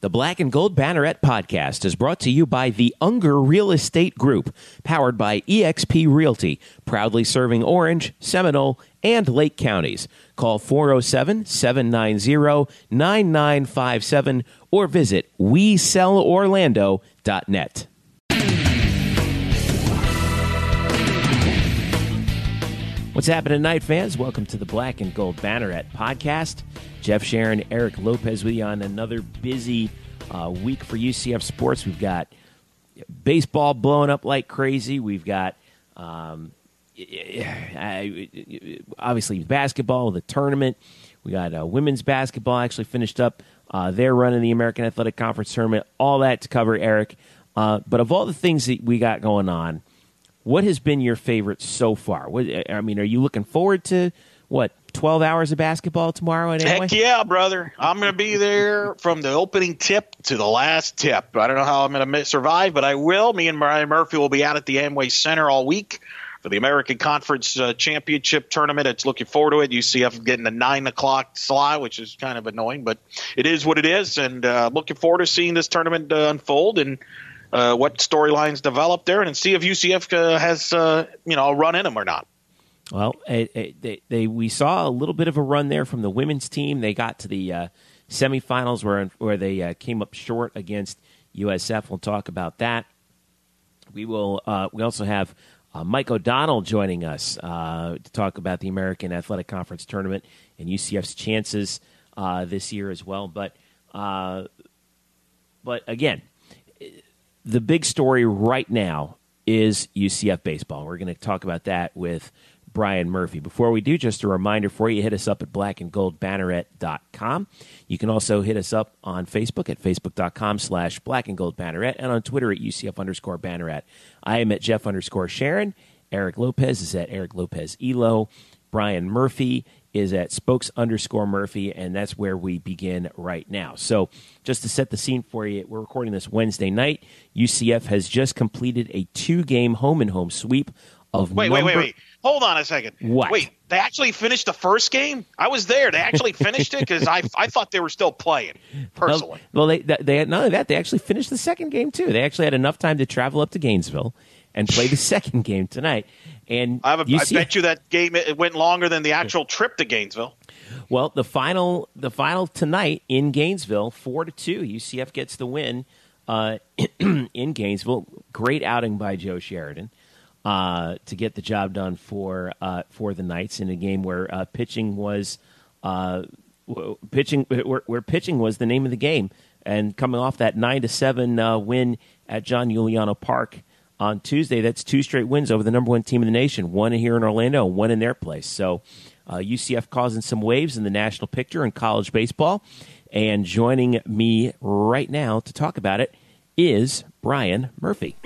The Black and Gold Banneret podcast is brought to you by the Unger Real Estate Group, powered by eXp Realty, proudly serving Orange, Seminole, and Lake counties. Call 407 790 9957 or visit WeSellOrlando.net. What's happening tonight, fans? Welcome to the Black and Gold Banneret podcast. Jeff Sharon, Eric Lopez with you on another busy uh, week for UCF sports. We've got baseball blowing up like crazy. We've got um, obviously basketball, the tournament. We got uh, women's basketball actually finished up uh, their run in the American Athletic Conference tournament. All that to cover, Eric. Uh, but of all the things that we got going on, what has been your favorite so far? What, I mean, are you looking forward to what 12 hours of basketball tomorrow anyway? Heck yeah, brother. I'm going to be there from the opening tip to the last tip. I don't know how I'm going to survive, but I will. Me and Brian Murphy will be out at the Amway Center all week for the American Conference uh, Championship tournament. It's looking forward to it. UCF getting the nine o'clock slot, which is kind of annoying, but it is what it is. And uh, looking forward to seeing this tournament uh, unfold and uh, what storylines develop there, and see if UCF uh, has uh, you know a run in them or not. Well, it, it, they, they, we saw a little bit of a run there from the women's team. They got to the uh, semifinals where where they uh, came up short against USF. We'll talk about that. We will. Uh, we also have Mike O'Donnell joining us to talk about the American Athletic Conference tournament and UCF's chances this year as well. But but again, the big story right now is UCF baseball. We're going to talk about that with Brian Murphy. Before we do, just a reminder for you hit us up at blackandgoldbanneret.com. You can also hit us up on Facebook at facebook.com slash blackandgoldbanneret and on Twitter at UCF underscore banneret. I am at Jeff underscore Sharon. Eric Lopez is at Eric Lopez Elo. Brian Murphy is at spokes underscore Murphy, and that's where we begin right now. So, just to set the scene for you, we're recording this Wednesday night. UCF has just completed a two game home and home sweep of. Wait, number- wait, wait, wait. Hold on a second. What? Wait, they actually finished the first game? I was there. They actually finished it because I, I thought they were still playing, personally. Well, well, they, they had none of that. They actually finished the second game, too. They actually had enough time to travel up to Gainesville and play the second game tonight. And I, have a, I UCF bet you that game it went longer than the actual trip to Gainesville. Well, the final the final tonight in Gainesville, four to two. UCF gets the win uh, in Gainesville. Great outing by Joe Sheridan uh, to get the job done for uh, for the Knights in a game where uh, pitching was uh, pitching where, where pitching was the name of the game. And coming off that nine to seven uh, win at John Euliano Park on Tuesday, that's two straight wins over the number one team in the nation. One here in Orlando, one in their place. So uh, UCF causing some waves in the national picture in college baseball. And joining me right now to talk about it is Brian Murphy.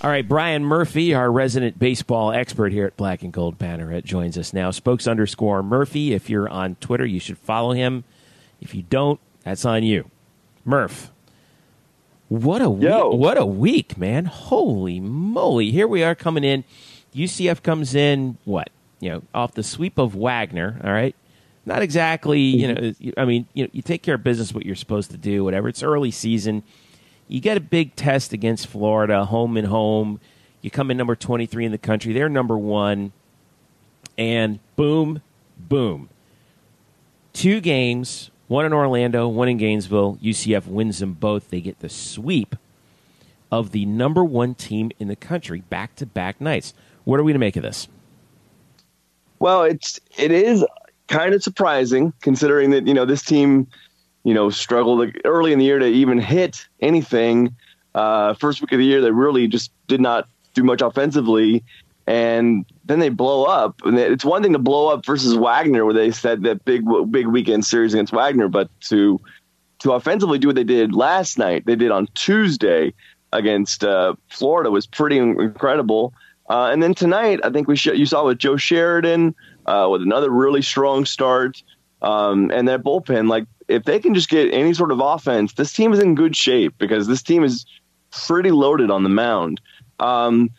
All right, Brian Murphy, our resident baseball expert here at Black and Gold Banneret, joins us now. Spokes underscore Murphy. If you're on Twitter, you should follow him. If you don't, that's on you. Murph, what a Yo. week, what a week, man! Holy moly! Here we are coming in. UCF comes in what you know off the sweep of Wagner. All right, not exactly. You mm-hmm. know, I mean, you know, you take care of business, what you're supposed to do. Whatever. It's early season. You get a big test against Florida, home and home. You come in number 23 in the country. They're number one, and boom, boom. Two games, one in Orlando, one in Gainesville. UCF wins them both. They get the sweep of the number one team in the country back to back nights. What are we to make of this? Well, it's it is kind of surprising considering that you know this team, you know, struggled early in the year to even hit anything. Uh, first week of the year, they really just did not do much offensively, and then they blow up. And it's one thing to blow up versus Wagner, where they said that big big weekend series against Wagner, but to to offensively do what they did last night, they did on Tuesday against uh, Florida was pretty incredible. Uh, and then tonight, I think we sh- you saw with Joe Sheridan uh, with another really strong start, um, and that bullpen. Like if they can just get any sort of offense, this team is in good shape because this team is pretty loaded on the mound. Um,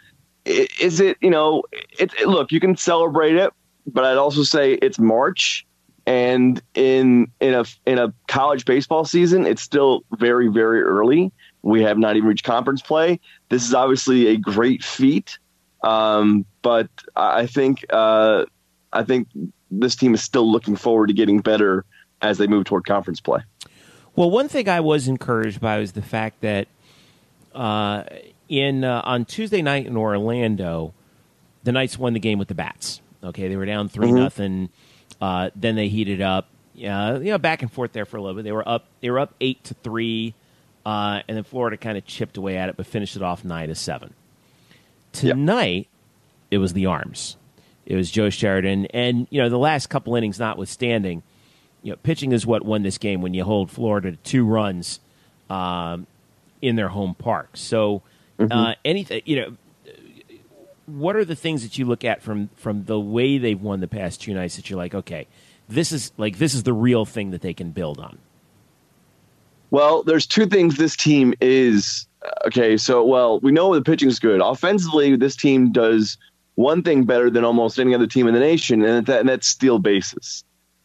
is it you know? It, it, look, you can celebrate it, but I'd also say it's March, and in in a in a college baseball season, it's still very very early. We have not even reached conference play. This is obviously a great feat, um, but I think uh, I think this team is still looking forward to getting better as they move toward conference play. Well, one thing I was encouraged by was the fact that uh, in uh, on Tuesday night in Orlando, the Knights won the game with the bats. Okay, they were down 3 mm-hmm. nothing. Uh, then they heated up. Yeah, you know, back and forth there for a little bit. They were up. They were up eight to three, uh, and then Florida kind of chipped away at it, but finished it off nine to seven. Tonight, yep. it was the arms. It was Joe Sheridan, and you know the last couple innings, notwithstanding, you know pitching is what won this game when you hold Florida to two runs um, in their home park. So mm-hmm. uh, anything, you know, what are the things that you look at from from the way they've won the past two nights that you're like, okay, this is like this is the real thing that they can build on? Well, there's two things this team is okay. So, well, we know the pitching is good. Offensively, this team does one thing better than almost any other team in the nation, and, that, and that's steal bases.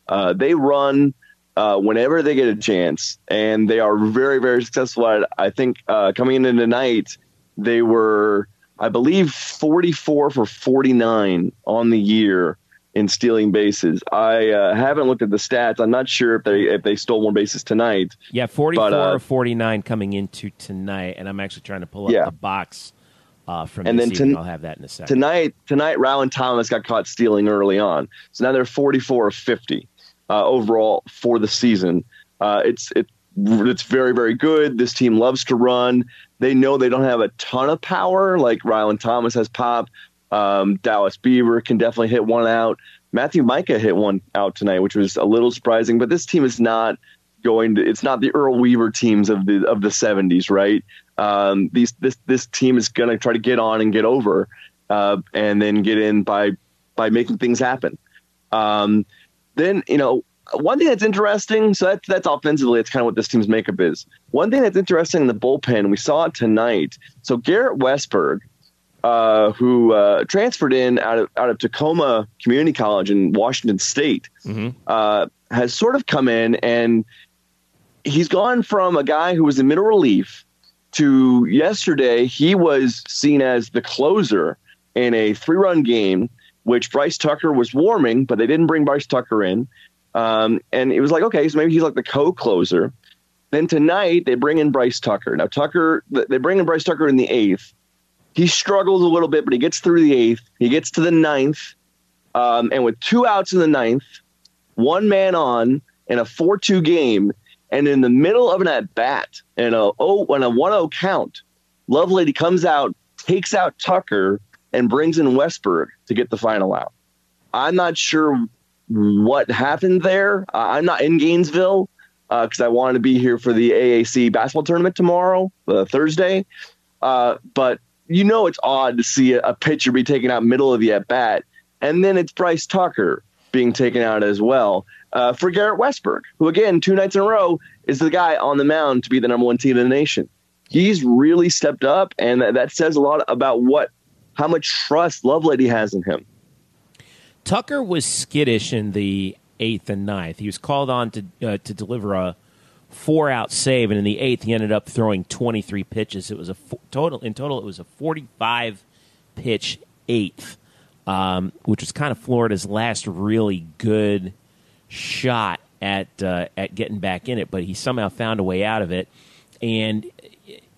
Uh, they run uh, whenever they get a chance, and they are very, very successful at it. I think uh, coming into tonight, they were, I believe, 44 for 49 on the year in stealing bases. I uh, haven't looked at the stats. I'm not sure if they if they stole more bases tonight. Yeah, 44 but, uh, or 49 coming into tonight, and I'm actually trying to pull up yeah. the box. Uh, from and then ten- I'll have that in a second. Tonight, tonight, Rylan Thomas got caught stealing early on, so now they're 44 of 50 uh, overall for the season. Uh, it's it it's very very good. This team loves to run. They know they don't have a ton of power like Rylan Thomas has pop. Um, Dallas Beaver can definitely hit one out. Matthew Mika hit one out tonight, which was a little surprising. But this team is not going to. It's not the Earl Weaver teams of the of the '70s, right? Um, these this this team is going to try to get on and get over, uh, and then get in by by making things happen. Um, then you know one thing that's interesting, so that's that's offensively, it's kind of what this team's makeup is. One thing that's interesting in the bullpen, we saw it tonight. So Garrett Westberg, uh, who uh, transferred in out of out of Tacoma Community College in Washington State, mm-hmm. uh, has sort of come in and he's gone from a guy who was in middle relief to yesterday he was seen as the closer in a three run game, which Bryce Tucker was warming, but they didn't bring Bryce Tucker in. Um, and it was like, okay, so maybe he's like the co-closer. Then tonight they bring in Bryce Tucker. Now Tucker, they bring in Bryce Tucker in the eighth. He struggles a little bit, but he gets through the eighth. He gets to the ninth, um, and with two outs in the ninth, one man on, in a four-two game, and in the middle of an at bat and a oh and a one-zero count, Lovelady comes out, takes out Tucker, and brings in Westberg to get the final out. I'm not sure what happened there. Uh, I'm not in Gainesville because uh, I wanted to be here for the AAC basketball tournament tomorrow, uh, Thursday. but you know it's odd to see a, pitcher be taken out middle of the at bat, and then it's Bryce Tucker being taken out as well uh, for Garrett Westberg, who again two nights in a row is the guy on the mound to be the number one team in the nation. He's really stepped up, and that, that says a lot about what how much trust Lovelady has in him. Tucker was skittish in the eighth and ninth. He was called on to uh, to deliver a four out save, and in the eighth, he ended up throwing twenty three pitches. It was a total in total. It was a forty five pitch eighth, um, which was kind of Florida's last really good shot at uh, at getting back in it. But he somehow found a way out of it, and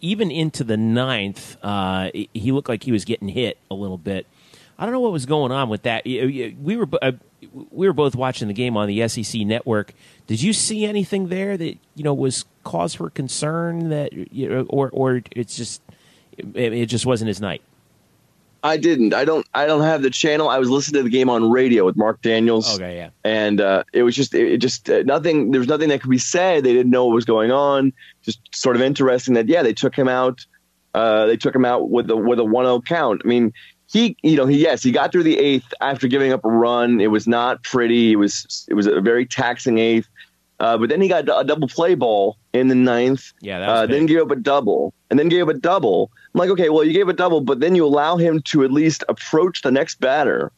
even into the ninth, uh, he looked like he was getting hit a little bit I don't know what was going on with that. We were uh, we were both watching the game on the SEC network. Did you see anything there that you know was cause for concern that you know, or or it's just it, it just wasn't his night? I didn't. I don't. I don't have the channel. I was listening to the game on radio with Mark Daniels. Okay, yeah. And uh, it was just, it, just uh, nothing. There was nothing that could be said. They didn't know what was going on. Just sort of interesting that yeah, they took him out. Uh, they took him out with a with a 1-0 count. I mean, he, you know, he yes, he got through the eighth after giving up a run. It was not pretty. It was it was a very taxing eighth. Uh, but then he got a double play ball in the ninth. Yeah, uh, then gave up a double, and then gave up a double. I'm like, okay, well, you gave a double, but then you allow him to at least approach the next batter,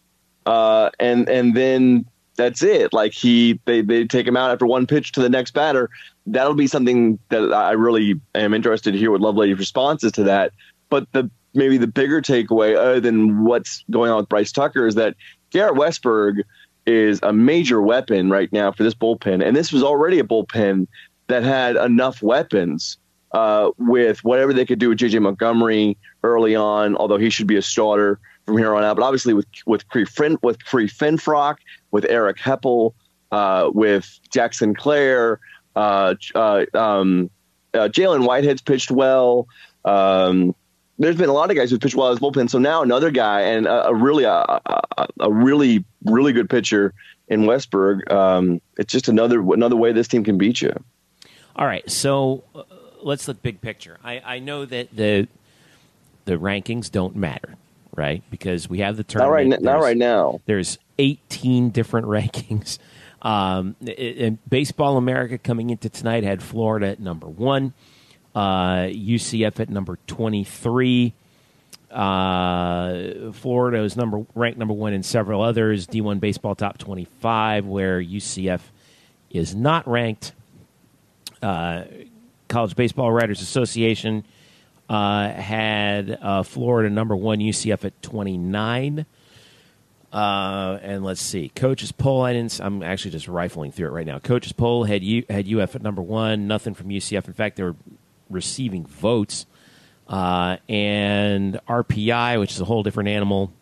uh, and and then that's it. Like he, they they take him out after one pitch to the next batter. That'll be something that I really am interested to hear what Lovelady's response is to that. But the maybe the bigger takeaway, other than what's going on with Bryce Tucker, is that Garrett Westberg is a major weapon right now for this bullpen. And this was already a bullpen that had enough weapons uh, with whatever they could do with JJ Montgomery early on, although he should be a starter from here on out. But obviously with with Cree Fin, with Cree Finfrock, with Eric Heppel, uh, with Jackson Sinclair, uh, uh um, uh, Jalen Whitehead's pitched well. Um, there's been a lot of guys who pitched well as bullpen. So now another guy and a, a really a, a, a, really really good pitcher in Westberg. Um, it's just another another way this team can beat you. All right, so uh, let's look big picture. I, I know that the the rankings don't matter, right? Because we have the tournament. Not right, not right now. There's 18 different rankings. Um, and Baseball America coming into tonight had Florida at number one UCF at number 23. Uh, Florida is number ranked number one in several others. D1 Baseball Top 25, where UCF is not ranked. Uh, College Baseball Writers Association uh, had uh, Florida number one, UCF at 29. Uh, and let's see, coaches poll. I didn't. I'm actually just rifling through it right now. Coaches poll had U, had UF at number one. Nothing from UCF. In fact, they were receiving votes. Uh, and RPI, which is a whole different animal,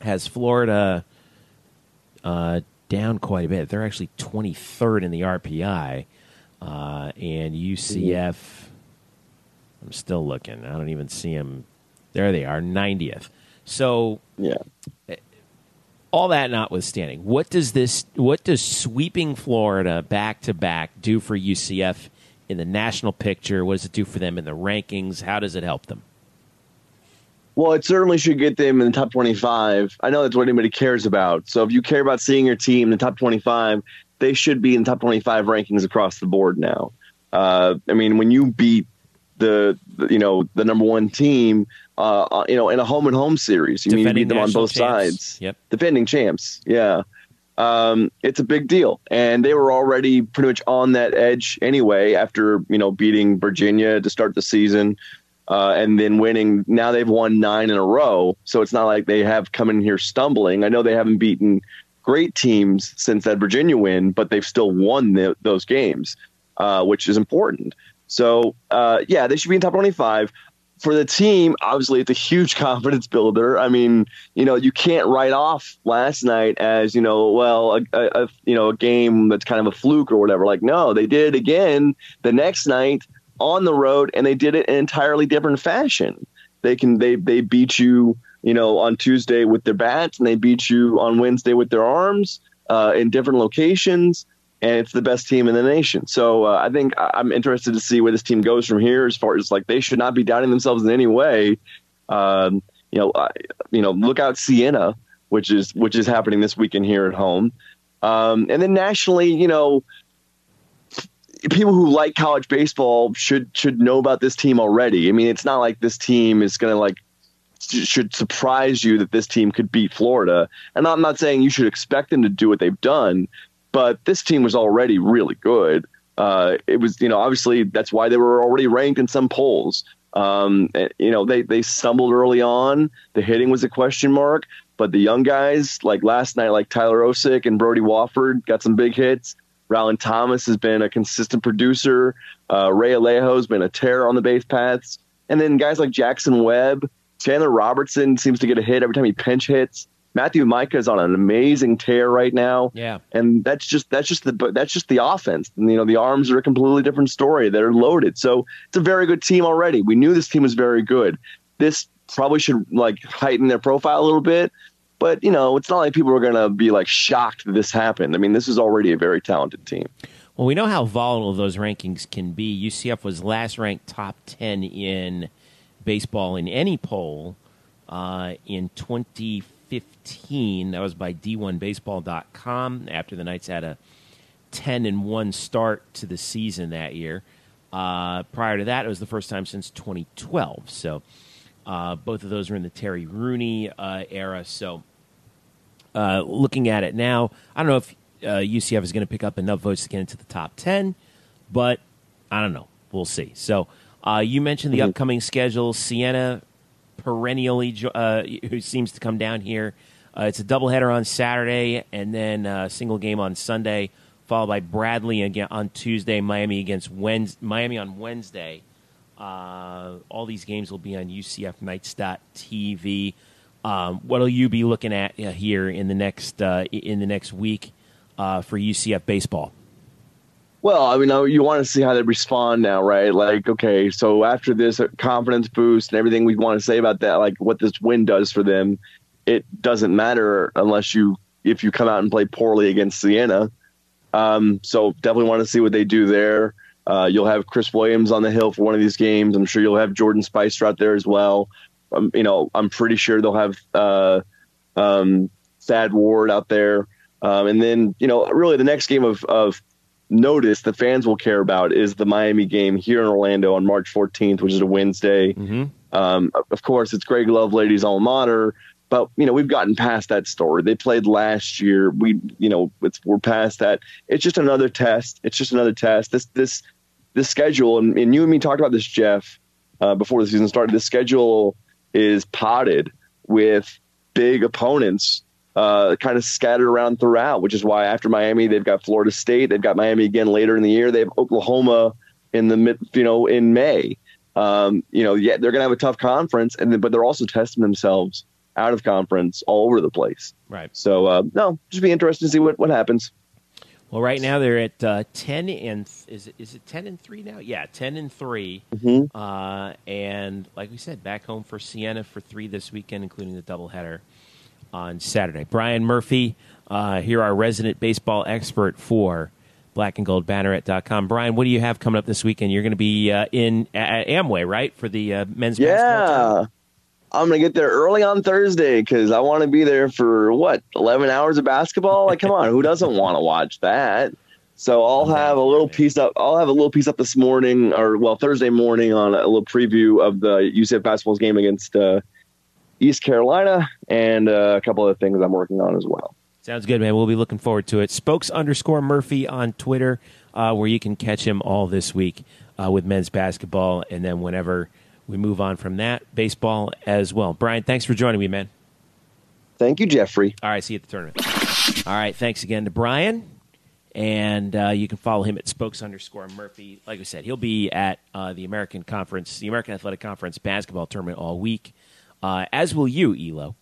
has Florida uh, down quite a bit. They're actually 23rd in the RPI. Uh, and UCF, I'm still looking. I don't even see them. There they are, 90th. So, yeah. All that notwithstanding, what does this? What does sweeping Florida back to back do for UCF in the national picture? What does it do for them in the rankings? How does it help them? Well, it certainly should get them in the top 25. I know that's what anybody cares about. So if you care about seeing your team in the top 25, they should be in the top 25 rankings across the board now. Uh, I mean, when you beat the, you know the number one team, uh, uh you know, in a home and home series, you, mean, you beat them on both champs. sides. Yep, defending champs. Yeah um, it's a big deal. And they were already pretty much on that edge anyway after, you know, beating Virginia to start the season uh, and then winning. Now they've won nine in a row. So it's not like they have come in here stumbling. I know they haven't beaten great teams since that Virginia win, but they've still won the, those games, uh, which is important. So, uh, yeah, they should be in top 25 for the team, obviously, it's a huge confidence builder. I mean, you know, you can't write off last night as you know, well, a, a, you know, a game that's kind of a fluke or whatever. Like, no, they did it again the next night on the road, and they did it in an entirely different fashion. They can they they beat you, you know, on Tuesday with their bats, and they beat you on Wednesday with their arms uh, in different locations and it's the best team in the nation. So uh, I think I'm interested to see where this team goes from here. As far as like they should not be doubting themselves in any way. Um, you know, I, you know, look out Siena, which is which is happening this weekend here at home, um, and then nationally, you know. People who like college baseball should should know about this team already. I mean, it's not like this team is going to like should surprise you that this team could beat Florida. And I'm not saying you should expect them to do what they've done, but this team was already really good. Uh, it was, you know, obviously that's why they were already ranked in some polls. Um, you know, they they stumbled early on. The hitting was a question mark, but the young guys like last night, like Tyler Osik and Brody Wofford, got some big hits. Rylan Thomas has been a consistent producer. Uh, Ray Alejo's been a terror on the base paths, and then guys like Jackson Webb Chandler Robertson seems to get a hit every time he pinch hits. Matthew Mika is on an amazing tear right now. Yeah. And that's just that's just the that's just the offense. And, you know, the arms are a completely different story. They're loaded. So it's a very good team already. We knew this team was very good. This probably should like heighten their profile a little bit. But, you know, it's not like people are gonna be like shocked that this happened. I mean, this is already a very talented team. Well, we know how volatile those rankings can be. UCF was last ranked top 10 in baseball in any poll uh, in 2015. That was by D1Baseball.com after the Knights had a 10 and 1 start to the season that year. Uh, prior to that, it was the first time since 2012. So uh, both of those were in the Terry Rooney uh, era. So uh, looking at it now, I don't know if uh, UCF is going to pick up enough votes to get into the top 10, but I don't know. We'll see. So uh, you mentioned the Mhm. upcoming schedule. Siena perennially, uh, who seems to come down here. Uh, it's a doubleheader on Saturday and then a single game on Sunday, followed by Bradley again on Tuesday, Miami against Wednesday, Miami on Wednesday. Uh, all these games will be on UCFKnights.tv. Um, what will you be looking at uh, here in the next uh, in the next week uh, for UCF baseball? Well, I mean, you want to see how they respond now, right? Like, okay, so after this uh, confidence boost and everything we want to say about that, like what this win does for them, it doesn't matter unless you if you come out and play poorly against Siena. Um, so definitely want to see what they do there. Uh, you'll have Chris Williams on the hill for one of these games. I'm sure you'll have Jordan Spicer out there as well. Um, you know, I'm pretty sure they'll have uh, um, Thad Ward out there. Um, and then, you know, really the next game of, of notice the fans will care about is the Miami game here in Orlando on March 14th, which is a Wednesday. Mm-hmm. Um, of course, it's Greg Lovelady's alma mater, but you know we've gotten past that story. They played last year. We, you know, it's, we're past that. It's just another test. It's just another test. This this this schedule, and, and you and me talked about this, Jeff, uh, before the season started. This schedule is potted with big opponents uh, kind of scattered around throughout, which is why after Miami, they've got Florida State, they've got Miami again later in the year, they have Oklahoma in the mid, you know, in May. Um, you know, yeah, they're going to have a tough conference, and then, but they're also testing themselves out of conference all over the place. Right. So, uh, no, just be interested to see what, what happens. Well, right now they're at uh, ten and th- is it is it ten and three now? Yeah, ten and 3 Mhm. Uh, and like we said, back home for Siena for three this weekend, including the doubleheader on Saturday. Brian Murphy, uh, here our resident baseball expert for blackandgoldbanneret.com. Brian, what do you have coming up this weekend? You're going to be uh, in at Amway, right, for the uh, men's basketball? Yeah. I'm going to get there early on Thursday because I want to be there for what, 11 hours of basketball? Like, come on, who doesn't want to watch that? So I'll have a little piece up. I'll have a little piece up this morning, or well, Thursday morning on a little preview of the UCF basketball's game against uh, East Carolina, and uh, a couple other things I'm working on as well. Sounds good, man. We'll be looking forward to it. Spokes underscore Murphy on Twitter, uh, where you can catch him all this week uh, with men's basketball, and then whenever we move on from that, baseball as well. Brian, thanks for joining me, man. Thank you, Jeffrey. All right, see you at the tournament. All right, thanks again to Brian. And uh, you can follow him at spokes underscore Murphy. Like I said, he'll be at uh, the American Conference, the American Athletic Conference basketball tournament all week, uh, as will you, Elo.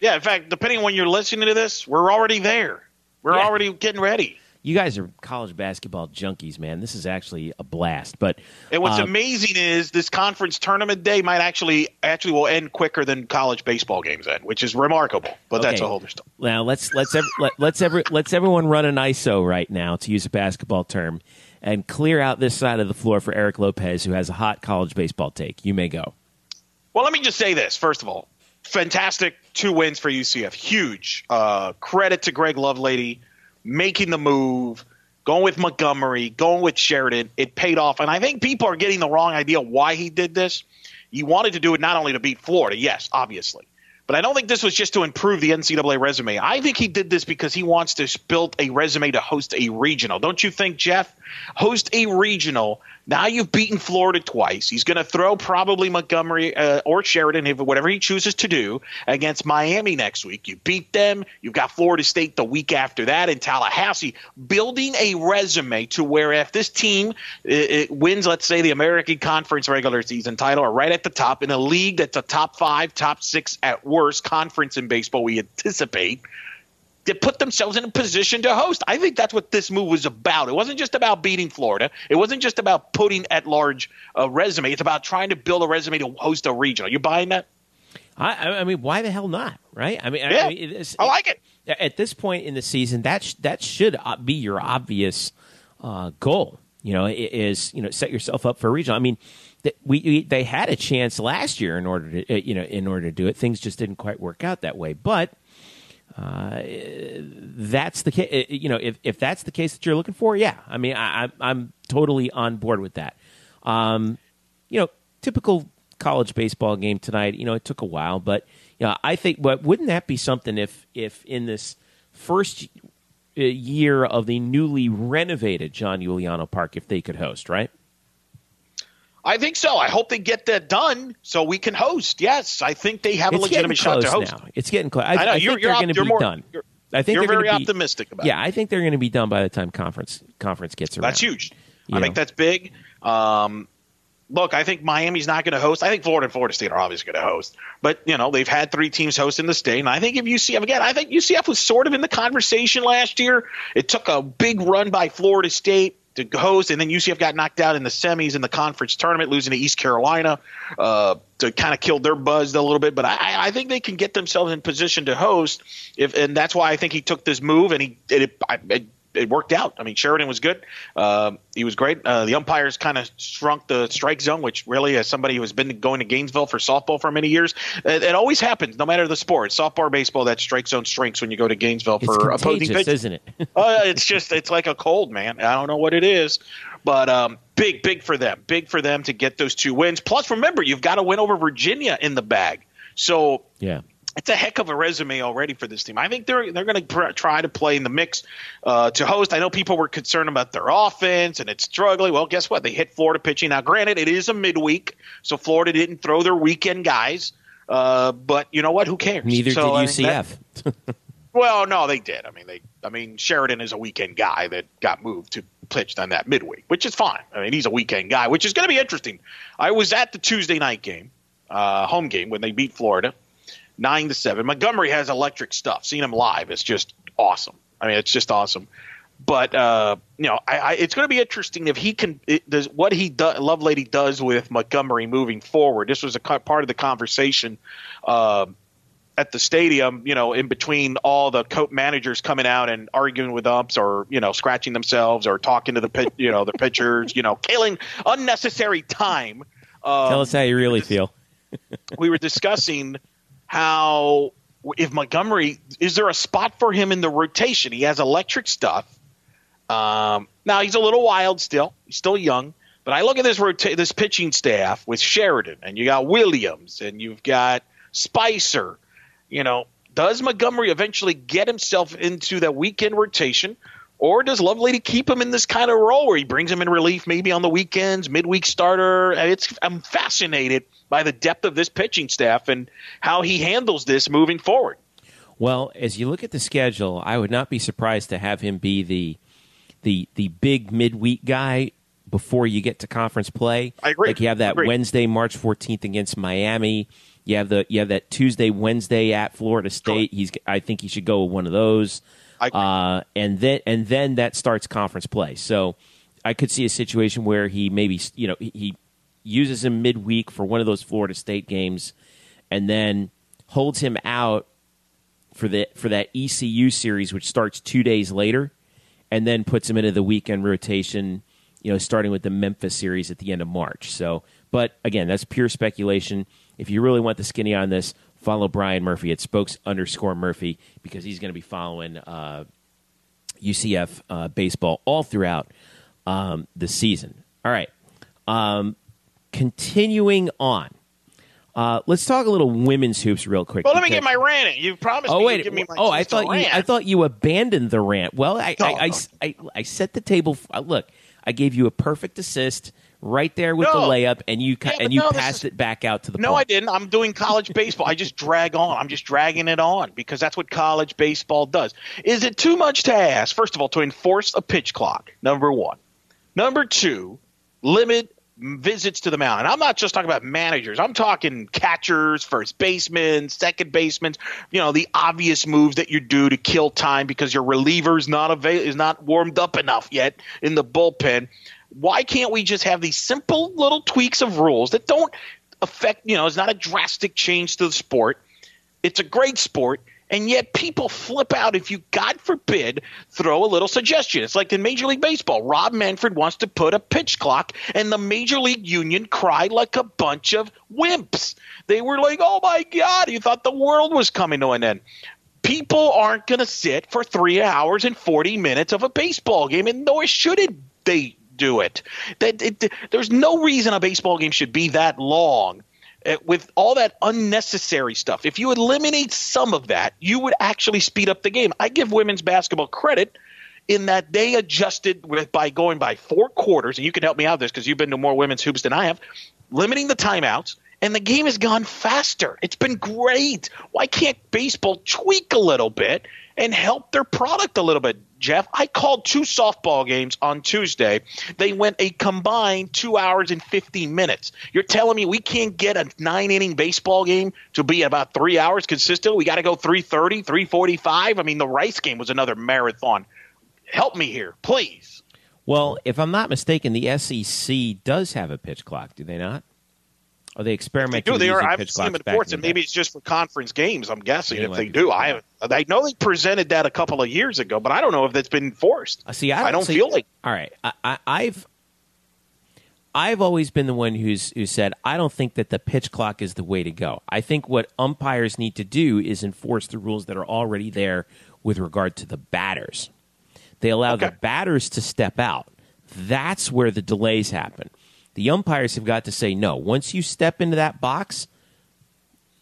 Yeah, in fact, depending on when you're listening to this, we're already there. We're Yeah. already getting ready. You guys are college basketball junkies, man. This is actually a blast. But And what's uh, amazing is this conference tournament day might actually actually will end quicker than college baseball games end, which is remarkable. But that's a whole other story. Now let's let's ev- let, let's every, let's everyone run an ISO right now to use a basketball term, and clear out this side of the floor for Eric Lopez, who has a hot college baseball take. You may go. Well, let me just say this first of all. Fantastic two wins for UCF. Huge. Uh, credit to Greg Lovelady making the move, going with Montgomery, going with Sheridan. It paid off. And I think people are getting the wrong idea why he did this. He wanted to do it not only to beat Florida, yes, obviously, But I don't think this was just to improve the NCAA resume. I think he did this because he wants to build a resume to host a regional. Don't you think, Jeff? Host a regional. Now you've beaten Florida twice. He's going to throw probably Montgomery uh, or Sheridan, whatever he chooses to do, against Miami next week. You beat them. You've got Florida State the week after that in Tallahassee. Building a resume to where if this team it, it wins, let's say the American Conference regular season title, or right at the top in a league that's a top five, top six at worst conference in baseball, we anticipate to put themselves in a position to host. I think that's what this move was about. It wasn't just about beating Florida. It wasn't just about putting at large a resume. It's about trying to build a resume to host a regional. You buying that? I, I mean, why the hell not? Right? I mean, yeah, I, mean, I like it. At this point in the season, that sh- that should uh, be your obvious uh, goal. You know, is you know set yourself up for a regional. I mean, we, we, they had a chance last year in order to uh, you know in order to do it. Things just didn't quite work out that way, but uh, that's the case. You know, if, if that's the case that you're looking for, yeah. I mean, I, I'm totally on board with that. Um, you know, typical college baseball game tonight. You know, it took a while, but you know, I think. But wouldn't that be something if if in this first uh, year of the newly renovated John Euliano Park, if they could host, right? I think so. I hope they get that done so we can host. Yes, I think they have it's a legitimate shot to host. Now. It's getting close. I, I know I you're, think they're going to be more, done. I think you're very be, optimistic about. Yeah, it. I think they're going to be done by the time conference conference gets around. That's huge. You I know? think that's big. Um, look, I think Miami's not going to host. I think Florida and Florida State are obviously going to host. But, you know, they've had three teams host in the state. And I think if UCF, again, I think UCF was sort of in the conversation last year. It took a big run by Florida State to host, and then UCF got knocked out in the semis in the conference tournament, losing to East Carolina uh, to kind of kill their buzz a little bit. But I, I think they can get themselves in position to host, if, and that's why I think he took this move, and he it, it, it worked out. I mean, Sheridan was good. Uh, he was great. Uh, the umpires kind of shrunk the strike zone, which really, as somebody who has been going to Gainesville for softball for many years, it, it always happens, no matter the sport. Softball, baseball, that strike zone shrinks when you go to Gainesville it's for opposing pitch, pitch. isn't it? uh, it's just, it's like a cold, man. I don't know what it is, but um, big, big for them. Big for them to get those two wins. Plus, remember, you've got to win over Virginia in the bag. So yeah it's a heck of a resume already for this team. I think they're they're going to pr- try to play in the mix uh, to host. I know people were concerned about their offense and it's struggling. Well, guess what? They hit Florida pitching. Now, granted, it is a midweek, so Florida didn't throw their weekend guys. Uh, but you know what? Who cares? Neither so, did UCF. That, well, no, they did. I mean, they. I mean, Sheridan is a weekend guy that got moved to pitched on that midweek, which is fine. I mean, he's a weekend guy, which is going to be interesting. I was at the Tuesday night game, uh, home game when they beat Florida nine to seven. Montgomery has electric stuff. Seeing him live is just awesome. I mean, it's just awesome. But uh, you know, I, I, it's going to be interesting if he can it, does what he does. Lovelady does with Montgomery moving forward. This was a part of the conversation uh, at the stadium. You know, in between all the coach managers coming out and arguing with umps, or you know, scratching themselves, or talking to the you know the pitchers. You know, killing unnecessary time. Um, Tell us how you really feel. we were discussing how if Montgomery is there a spot for him in the rotation? He has electric stuff. Um, now he's a little wild still. He's still young, but I look at this rota- this pitching staff with Sheridan and you got Williams and you've got Spicer. You know, does Montgomery eventually get himself into that weekend rotation? Or does Lovelady keep him in this kind of role where he brings him in relief maybe on the weekends, midweek starter? It's I'm fascinated by the depth of this pitching staff and how he handles this moving forward. Well, as you look at the schedule, I would not be surprised to have him be the the the big midweek guy before you get to conference play. I agree. Like you have that Wednesday, March 14th against Miami. You have the you have that Tuesday, Wednesday at Florida State. Sure. He's I think he should go with one of those. Uh, and then and then that starts conference play. So I could see a situation where he maybe you know he uses him midweek for one of those Florida State games, and then holds him out for the for that ECU series, which starts two days later, and then puts him into the weekend rotation. You know, starting with the Memphis series at the end of March. So, but again, that's pure speculation. If you really want the skinny on this, follow Brian Murphy at spokes underscore Murphy because he's going to be following uh, UCF uh, baseball all throughout um, the season. All right. Um, continuing on, Uh, let's talk a little women's hoops real quick. Well, let me get my rant. in. You promised Oh me wait! you'd give me my oh, I thought you. I thought you abandoned the rant. Well, I, No, I, I. I, I set the table. f- uh, Look, I gave you a perfect assist right there with the layup, and you Yeah, and you no, passed is- it back out to the. No. I didn't. I'm doing college baseball. I just drag on. I'm just dragging it on because that's what college baseball does. Is it too much to ask, first of all, to enforce a pitch clock? Number one. Number two, limit visits to the mound. And I'm not just talking about managers. I'm talking catchers, first basemen, second basemen. You know, the obvious moves that you do to kill time because your reliever's not avail- is not warmed up enough yet in the bullpen. Why can't we just have these simple little tweaks of rules that don't affect, you know, it's not a drastic change to the sport. It's a great sport, and yet people flip out if you, God forbid, throw a little suggestion. It's like in Major League Baseball. Rob Manfred wants to put a pitch clock, and the Major League Union cried like a bunch of wimps. They were like, oh my God, you thought the world was coming to an end. People aren't going to sit for three hours and 40 minutes of a baseball game, and nor should it, they do it. That it, There's no reason a baseball game should be that long uh, with all that unnecessary stuff. If you eliminate some of that, you would actually speed up the game. I give women's basketball credit in that they adjusted with by going by four quarters, and you can help me out with this because you've been to more women's hoops than I have, limiting the timeouts, and the game has gone faster. It's been great. Why can't baseball tweak a little bit and help their product a little bit? Jeff, I called two softball games on Tuesday. They went a combined two hours and 15 minutes. You're telling me we can't get a nine inning baseball game to be about three hours consistent? We got to go 330, 345. I mean, the Rice game was another marathon. Help me here, please. Well, if I'm not mistaken, the SEC does have a pitch clock. Do they not? Or they They experiment do. They are. I haven't seen them in in and maybe it's just for conference games. I'm guessing Yeah, if they do. I haven't. I know they presented that a couple of years ago, but I don't know if that's been enforced. Uh, See, I don't, I don't see- feel like All right, I, I, I've I've always been the one who's who said I don't think that the pitch clock is the way to go. I think what umpires need to do is enforce the rules that are already there with regard to the batters. They allow the batters to step out. That's where the delays happen. The umpires have got to say no. Once you step into that box,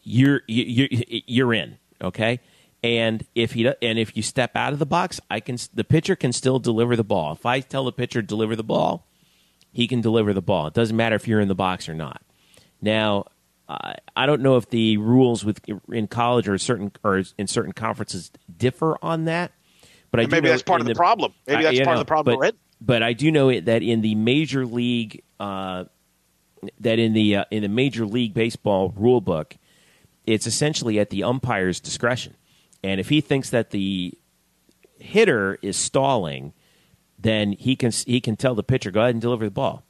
you're you, you, you're in. Okay, and if he and if you step out of the box, I can the pitcher can still deliver the ball. If I tell the pitcher deliver the ball, he can deliver the ball. It doesn't matter if you're in the box or not. Now, I I don't know if the rules with in college or certain or in certain conferences differ on that, but I And do maybe know that's part of the problem. Maybe that's part of the problem But. But I do know it, that in the major league uh, that in the uh, in the major league baseball rule book, it's essentially at the umpire's discretion, and if he thinks that the hitter is stalling, then he can he can tell the pitcher go ahead and deliver the ball.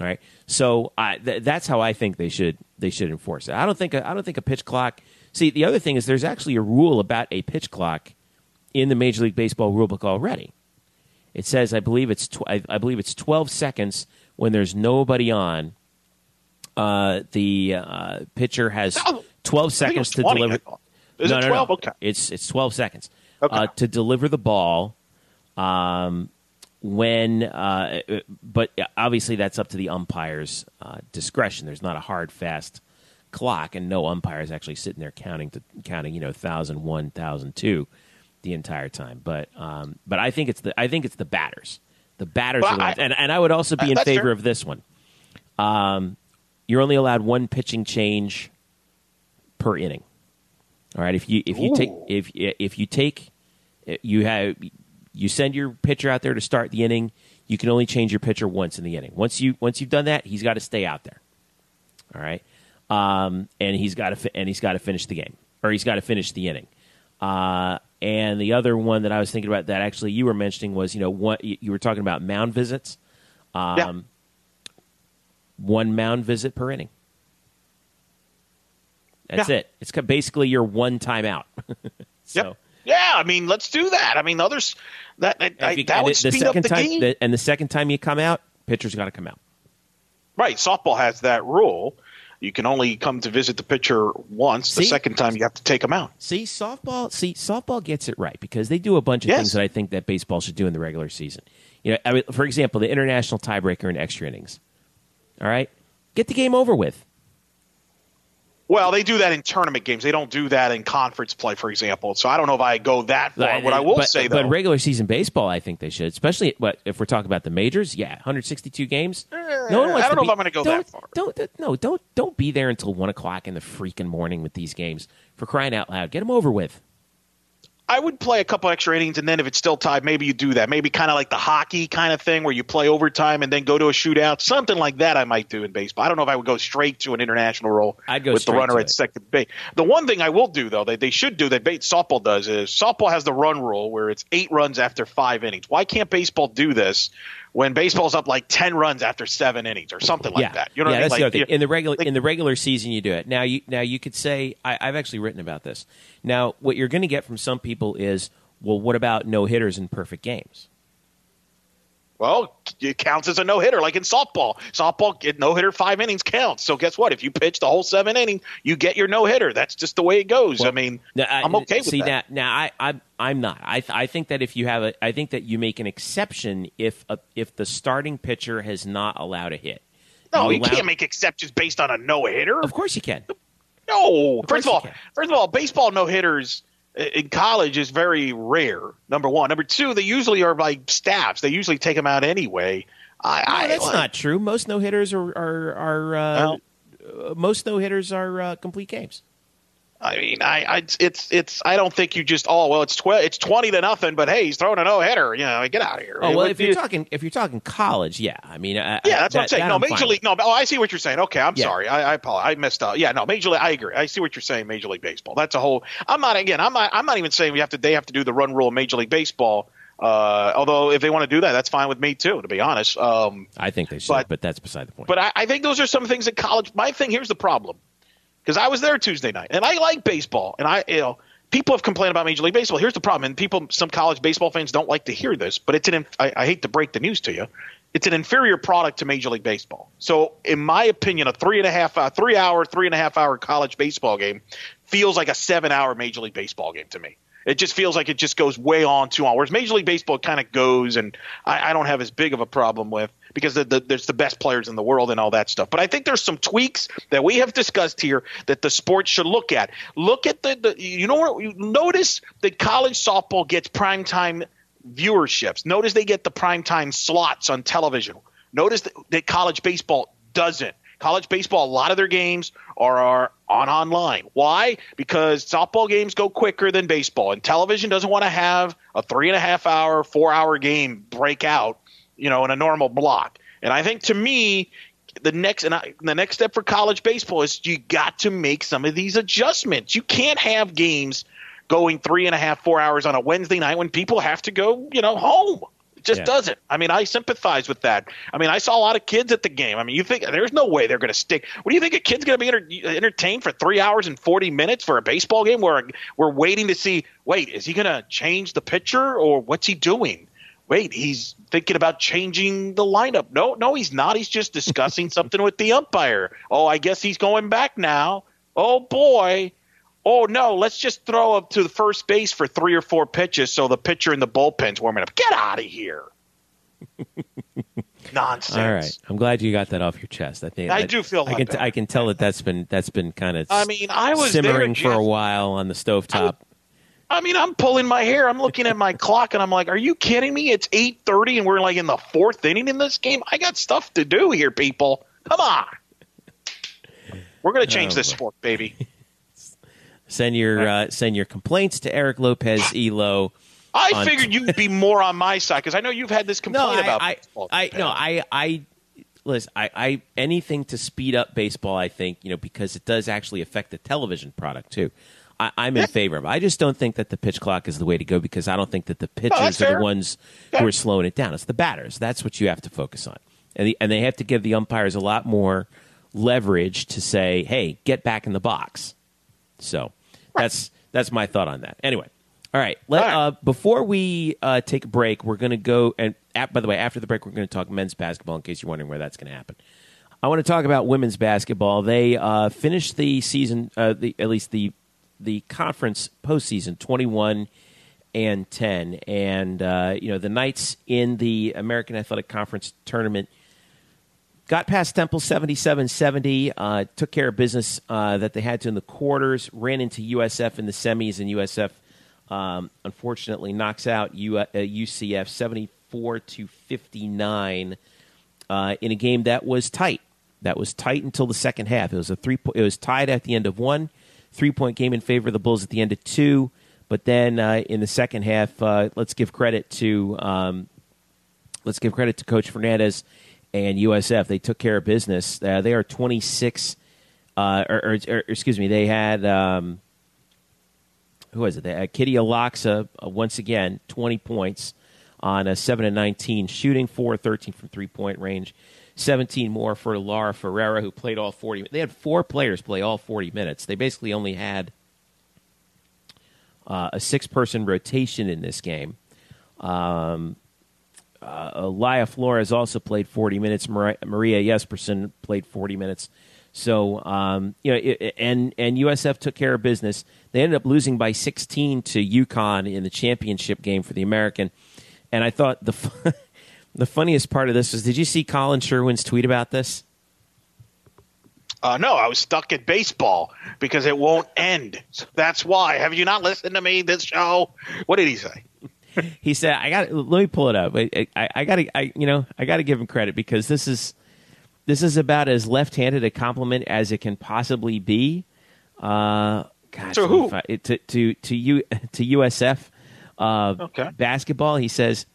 All right, so I, th- that's how I think they should they should enforce it. I don't think a, I don't think a pitch clock. See, the other thing is there's actually a rule about a pitch clock in the Major League Baseball rule book already. It says I believe it's tw- I, I believe it's 12 seconds when there's nobody on. Uh, the uh, pitcher has Oh, 12 I think it seconds to 20, deliver. Is no, it no, 12? no. Okay. It's it's 12 seconds Okay. uh, to deliver the ball. Um, when, uh, but obviously that's up to the umpire's uh, discretion. There's not a hard, fast clock, and no umpire is actually sitting there counting to counting, you know, thousand one, thousand two, the entire time. But um, but I think it's the I think it's the batters. The batters, Well, are the I- and and I would also be Uh, in favor fair. of this one. Um, you're only allowed one pitching change per inning. All right, if you if you take if if you take you have you send your pitcher out there to start the inning, you can only change your pitcher once in the inning. Once you once you've done that, he's got to stay out there. All right, um, and he's got to and he's got to finish the game or he's got to finish the inning. Uh, and the other one that I was thinking about that actually you were mentioning was you know what you were talking about mound visits. Um, Yeah. One mound visit per inning. That's Yeah. it. It's basically your one timeout. so, Yep. Yeah, I mean, let's do that. I mean, others that that, I, you- that would the speed up the time, game. the- and the second time you come out, pitcher's got to come out. right. Softball has that rule. You can only come to visit the pitcher once. The second time, you have to take them out. See, softball. See, softball gets it right because they do a bunch of Yes. things that I think that baseball should do in the regular season. You know, I mean, for example, the international tiebreaker in extra innings. All right, get the game over with. Well, they do that in tournament games. They don't do that in conference play, for example. So I don't know if I go that far. But- what I will but, say though, but regular season baseball, I think they should, especially what if we're talking about the majors. Yeah, 162 games. no one wants Eh, I don't to know be- if I'm gonna go don't, that far. Don't, don't- no, don't don't be there until one o'clock in the freaking morning with these games. For crying out loud, get them over with. I would play a couple extra innings, and then if it's still tied, maybe you do that. Maybe kind of like the hockey kind of thing, where you play overtime and then go to a shootout. Something like that, I might do in baseball. I don't know if I would go straight to an international role I'd go with the runner at second base. The one thing I will do though, that they should do that softball does is softball has the run rule where it's eight runs after five innings. Why can't baseball do this when baseball's up like ten runs after seven innings or something like yeah, that? You know yeah, what I mean? that's Like, the other thing. In the regular like- in the regular season, you do it. Now you now you could say I, I've actually written about this. Now what you're going to get from some people is, well, what about no hitters in perfect games? Well, it counts as a no hitter, like in softball. Softball, no hitter, five innings counts. So guess what? If you pitch the whole seven inning, you get your no hitter. That's just the way it goes. I mean, I- I'm okay with see, that. Now, now I, I, I'm not. I, I think that if you have a, I think that you make an exception if a, if the starting pitcher has not allowed a hit. no, you allow- can't make exceptions based on a no hitter. Of course you can. No. Of First of all, first of all, baseball no hitters in college is very rare. Number one. Number two, they usually are like staffs. They usually take them out anyway. I, No, I, that's not true. Most no hitters are are, are uh, uh, most no hitters are uh, complete games. I mean, I, I, it's, it's. I don't think you just. Oh well, it's twelve. It's twenty to nothing. But hey, he's throwing a no hitter. You know, get out of here. Oh well, if you're you- talking if you're talking college, yeah. I mean, I, Yeah, that's what I'm saying. No, I'm Major with. League. No, oh, I see what you're saying. Okay, I'm Yeah. sorry. I, I apologize. I messed up. Yeah, no, Major League. I agree. I see what you're saying. Major League Baseball. That's a whole. I'm not again. I'm not. I'm not even saying we have to. They have to do the run rule of Major League Baseball. Uh, although if they want to do that, that's fine with me too. To be honest. Um, I think they should, but, But- that's beside the point. but I, I think those are some things that college. My thing here's the problem, because I was there Tuesday night and I like baseball, and I you know people have complained about Major League Baseball. Here's the problem, and people, some college baseball fans don't like to hear this, but it's an. I, I hate to break the news to you, it's an inferior product to Major League Baseball. So, in my opinion, a three and a half, uh, three hour, three and a half hour college baseball game feels like a seven hour Major League Baseball game to me. It just feels like it just goes way on too on. Whereas Major League Baseball kind of goes, and I, I don't have as big of a problem with because the, the, there's the best players in the world and all that stuff. But I think there's some tweaks that we have discussed here that the sport should look at. Look at the, the you know? You notice that college softball gets primetime viewerships. Notice they get the primetime slots on television. Notice that, that college baseball doesn't. College baseball, a lot of their games are, are on online. Why? Because softball games go quicker than baseball, and television doesn't want to have a three and a half hour, four hour game break out, you know, in a normal block. And I think to me, the next and I, the next step for college baseball is you got to make some of these adjustments. You can't have games going three and a half, four hours on a Wednesday night when people have to go, you know, home. It just Yeah. doesn't. I mean, I sympathize with that. I mean, I saw a lot of kids at the game. I mean, you think there's no way they're going to stick. What do you think a kid's going to be enter- entertained for three hours and forty minutes for a baseball game where we're waiting to see? Wait, is he going to change the pitcher or what's he doing? Wait, he's thinking about changing the lineup. No, no, he's not. He's just discussing something with the umpire. Oh, I guess he's going back now. Oh boy. Oh no, let's just throw up to the first base for three or four pitches so the pitcher in the bullpen's warming up. Get out of here. Nonsense. All right, I'm glad you got that off your chest. I think I do feel a I lot can better. I can tell that that's been that's been kind of I mean, I was there, simmering for a while on the stovetop. I mean, I'm pulling my hair. I'm looking at my clock and I'm like, "Are you kidding me? It's 8:30 and we're like in the fourth inning in this game. I got stuff to do here, people. Come on. We're going to change Oh, this sport, baby. Send your uh, send your complaints to Eric Lopez Elo. I figured you'd be more on my side because I know you've had this complaint No, I, about I, baseball. I, no, I, I, listen. I, I, anything to speed up baseball. I think you know because it does actually affect the television product too. I, I'm in favor of. it. I just don't think that the pitch clock is the way to go because I don't think that the pitchers that's are the ones who are slowing it down. It's the batters. That's what you have to focus on, and the, and they have to give the umpires a lot more leverage to say, "Hey, get back in the box." So that's that's my thought on that. Anyway, all right. Let, All right. Uh, before we uh, take a break, we're going to go and at, by the way, after the break, we're going to talk men's basketball. In case you're wondering where that's going to happen, I want to talk about women's basketball. They uh, finished the season, uh, the, at least the the conference postseason, twenty one and ten, and uh, you know the Knights in the American Athletic Conference tournament got past Temple 77 70, uh, took care of business uh, that they had to in the quarters, ran into USF in the semis, and USF um, unfortunately knocks out U- uh, UCF 74 to 59 uh, in a game that was tight. That was tight until the second half. It was a three. Po- it was tied at the end of one, three point game in favor of the Bulls at the end of two. But then uh, in the second half, uh, let's give credit to um, let's give credit to Coach Fernandez and USF. They took care of business. Uh, they are twenty six, uh, or, or, or, excuse me, they had um, who was it? They had Kitija Laksa uh, once again twenty points on a seven and nineteen shooting, four thirteen from three point range. 17 more for Laura Ferreira, who played all 40. They had four players play all 40 minutes. They basically only had uh, a six person rotation in this game. Um, uh, Laia Flores also played 40 minutes. Maria, Maria played 40 minutes. So um, you know, it, and and USF took care of business. They ended up losing by 16 to UConn in the championship game for the American. And I thought the the funniest part of this is, did you see Colin Sherwin's tweet about this? Uh, no, I was stuck at baseball because it won't end. That's why. Have you not listened to me this show? What did he say? he said, "I got. Let me pull it up. I, I, I got to. I, you know, I got to give him credit because this is this is about as left-handed a compliment as it can possibly be. Uh, gosh, to who? to to to you to USF uh, okay. basketball. He says."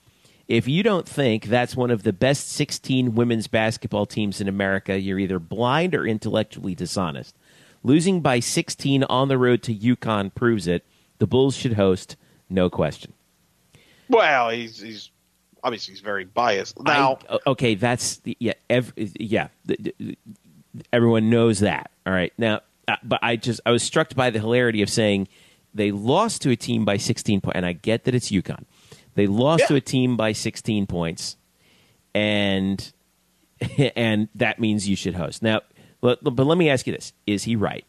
If you don't think that's one of the best 16 women's basketball teams in America, you're either blind or intellectually dishonest. Losing by 16 on the road to UConn proves it. The Bulls should host, no question. Well, he's he's obviously he's very biased. Now, I, okay, that's yeah, ev- yeah. Everyone knows that. All right, now, uh, but I just I was struck by the hilarity of saying they lost to a team by 16 points, and I get that it's UConn. They lost Yeah. to a team by 16 points, and and that means you should host. Now, but, let me ask you this: Is he right?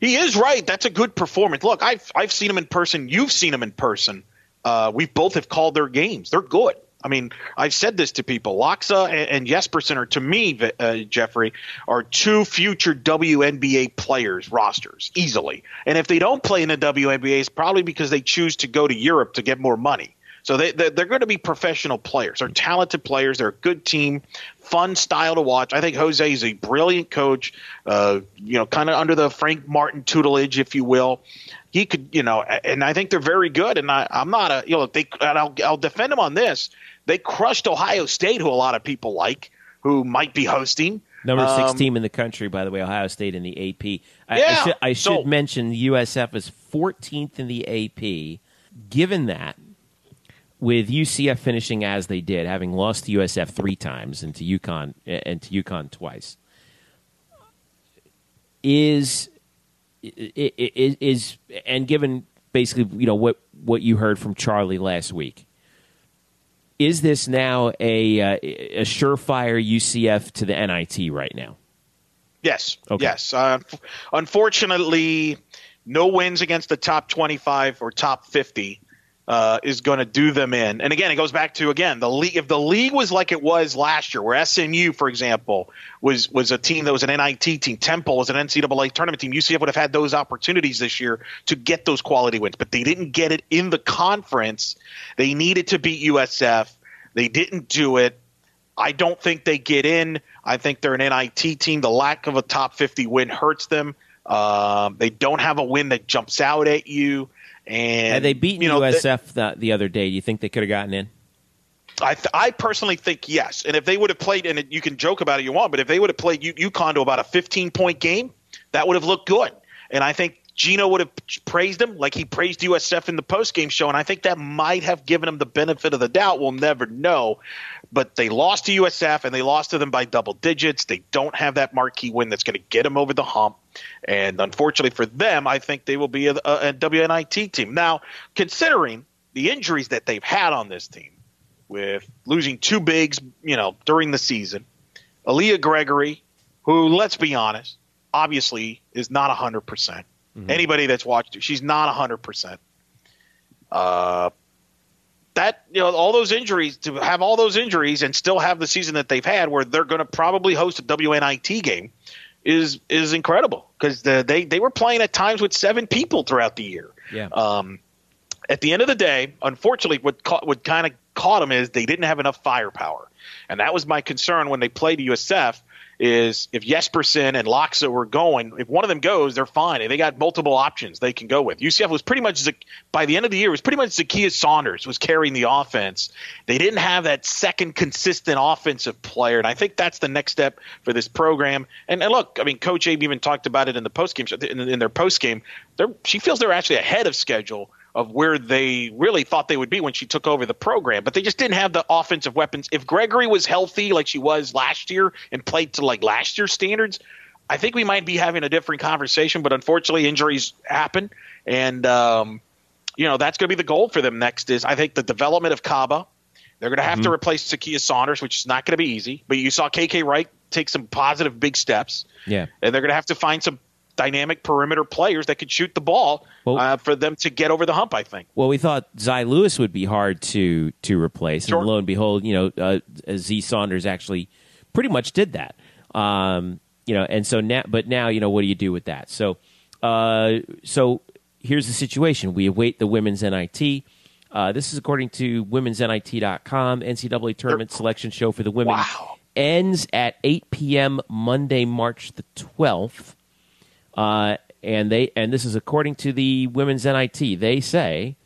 he is right. That's a good performance. Look, I've I've seen him in person. You've seen him in person. Uh, we both have called their games. They're good. I mean, I've said this to people. Laksa and, and Jespersen are, to me, uh, Jeffrey, are two future WNBA players rosters easily. And if they don't play in the WNBA, it's probably because they choose to go to Europe to get more money. So they, they're, they're going to be professional players. They're talented players. They're a good team, fun style to watch. I think Jose is a brilliant coach. Uh, you know, kind of under the Frank Martin tutelage, if you will. He could, you know, and I think they're very good. And I, I'm not a, you know, they. And I'll, I'll defend them on this. They crushed Ohio State, who a lot of people like, who might be hosting. Number six Um, team in the country, by the way, Ohio State in the AP. I, I Yeah, should, I should so- mention USF is 14th in the AP. Given that, with UCF finishing as they did, having lost to USF three times and to UConn and to UConn twice, is is, is and given basically you know what what you heard from Charlie last week, is this now a a surefire UCF to the NIT right now? Yes. Okay. Yes. Uh, unfortunately, no wins against the top 25 or top 50 uh, is going to do them in. And again, it goes back to again the league. If the league was like it was last year, where SMU, for example, was was a team that was an NIT team, Temple was an NCAA tournament team, UCF would have had those opportunities this year to get those quality wins, but they didn't get it in the conference. They needed to beat USF. They didn't do it. I don't think they get in. I think they're an NIT team. The lack of a top 50 win hurts them. Um, they don't have a win that jumps out at you. And Had they beaten you know, USF the, the other day, do you think they could have gotten in? I, th- I personally think yes. And if they would have played, and you can joke about it you want, but if they would have played U- UConn to about a 15 point game, that would have looked good. And I think Gino would have praised him like he praised USF in the post game show. And I think that might have given him the benefit of the doubt. We'll never know. But they lost to USF and they lost to them by double digits. They don't have that marquee win that's going to get them over the hump. And unfortunately for them, I think they will be a, a, a WNIT team. Now, considering the injuries that they've had on this team, with losing two bigs, you know, during the season. Aaliyah Gregory, who, let's be honest, obviously is not 100%. Percent Anybody that's watched her, she's not 100%. Uh, that you know all those injuries to have all those injuries and still have the season that they've had, where they're going to probably host a WNIT game, is is incredible because the, they they were playing at times with seven people throughout the year. Yeah. Um, at the end of the day, unfortunately, what caught, what kind of caught them is they didn't have enough firepower, and that was my concern when they played USF is if Jespersen and Laksa were going, if one of them goes, they're fine. They got multiple options they can go with. UCF was pretty much by the end of the year, was pretty much Zakiya Saunders was carrying the offense. They didn't have that second consistent offensive player, and I think that's the next step for this program. And, and look, I mean, Coach Abe even talked about it in the post game in, in their post game. She feels they're actually ahead of schedule of where they really thought they would be when she took over the program, but they just didn't have the offensive weapons. If Gregory was healthy like she was last year and played to like last year's standards, I think we might be having a different conversation. But unfortunately, injuries happen, and um, you know that's going to be the goal for them next. Is I think the development of Kaba. They're going to have mm-hmm. to replace Zakiya Saunders, which is not going to be easy. But you saw KK Wright take some positive big steps. Yeah, and they're going to have to find some dynamic perimeter players that could shoot the ball well, uh, for them to get over the hump. I think. Well, we thought Zy Lewis would be hard to to replace, sure. and lo and behold, you know, uh, Z Saunders actually pretty much did that. Um, you know, and so now, but now, you know, what do you do with that? So, uh, so here's the situation: we await the women's NIT. Uh, this is according to womensNIT.com. NCAA tournament selection show for the women wow. ends at 8 p.m. Monday, March the 12th. Uh, and they and this is according to the women's NIT. They say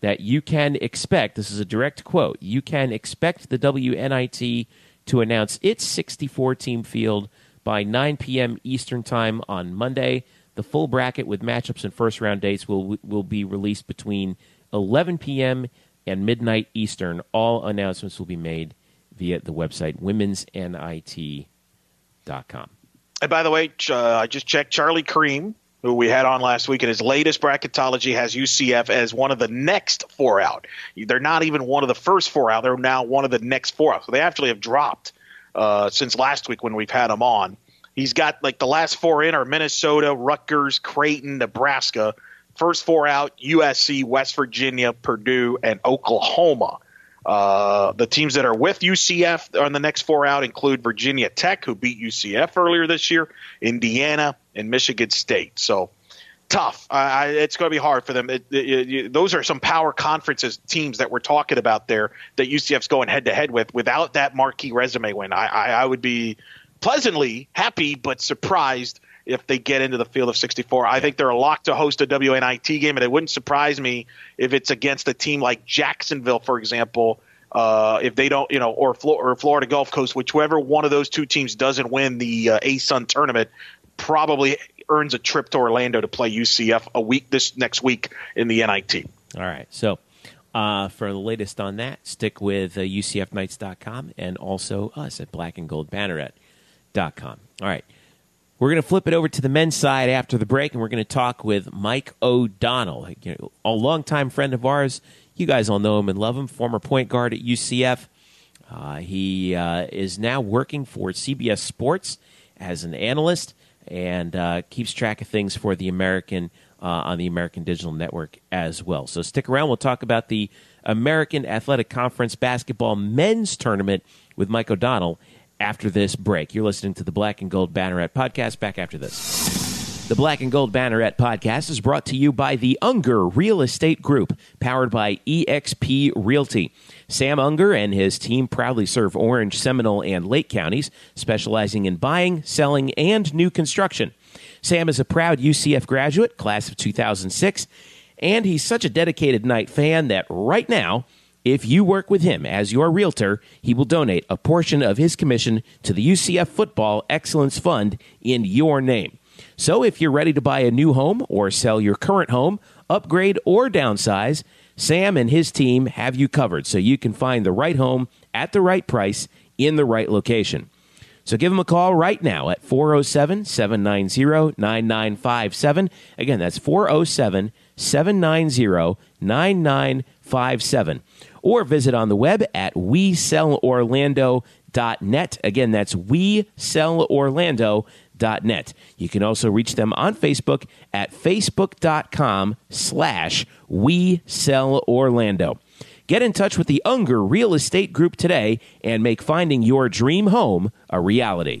that you can expect. This is a direct quote. You can expect the WNIT to announce its 64 team field by 9 p.m. Eastern time on Monday. The full bracket with matchups and first round dates will will be released between 11 p.m. and midnight Eastern. All announcements will be made via the website womensnit.com. And by the way, uh, I just checked Charlie Creme, who we had on last week, and his latest bracketology has UCF as one of the next four out. They're not even one of the first four out. They're now one of the next four out. So they actually have dropped uh, since last week when we've had him on. He's got like the last four in are Minnesota, Rutgers, Creighton, Nebraska. First four out: USC, West Virginia, Purdue, and Oklahoma. Uh, the teams that are with UCF on the next four out include Virginia Tech, who beat UCF earlier this year, Indiana, and Michigan State. So tough. It's going to be hard for them. It, it, it, those are some power conferences teams that we're talking about there that UCF's going head to head with. Without that marquee resume win, I, I, I would be pleasantly happy but surprised if they get into the field of 64. I think they're a lock to host a WNIT game, and it wouldn't surprise me if it's against a team like Jacksonville, for example. Uh, if they don't, you know, or, or Florida Gulf Coast, whichever one of those two teams doesn't win the uh, ASUN tournament, probably earns a trip to Orlando to play UCF a week this next week in the NIT. All right, so. Uh, for the latest on that, stick with uh, UCFKnights.com and also us at blackandgoldbanneret.com. All right. We're going to flip it over to the men's side after the break, and we're going to talk with Mike O'Donnell, you know, a longtime friend of ours. You guys all know him and love him, former point guard at UCF. Uh, he uh, is now working for CBS Sports as an analyst and uh, keeps track of things for the American uh, on the American Digital Network as well. So stick around. We'll talk about the American Athletic Conference basketball men's tournament with Mike O'Donnell after this break. You're listening to the Black and Gold Banneret podcast. Back after this. The Black and Gold Banneret podcast is brought to you by the Unger Real Estate Group, powered by eXp Realty. Sam Unger and his team proudly serve Orange, Seminole, and Lake counties, specializing in buying, selling, and new construction. Sam is a proud UCF graduate, class of 2006, and he's such a dedicated Knight fan that right now, if you work with him as your realtor, he will donate a portion of his commission to the UCF Football Excellence Fund in your name. So if you're ready to buy a new home or sell your current home, upgrade or downsize, Sam and his team have you covered so you can find the right home at the right price in the right location. So give him a call right now at 407 790 9957. Again, that's 407 790 9957 or visit on the web at WeSellOrlando.net. Again, that's WeSellOrlando.net. You can also reach them on Facebook at facebook.com slash WeSellOrlando. Get in touch with the Unger Real Estate Group today and make finding your dream home a reality.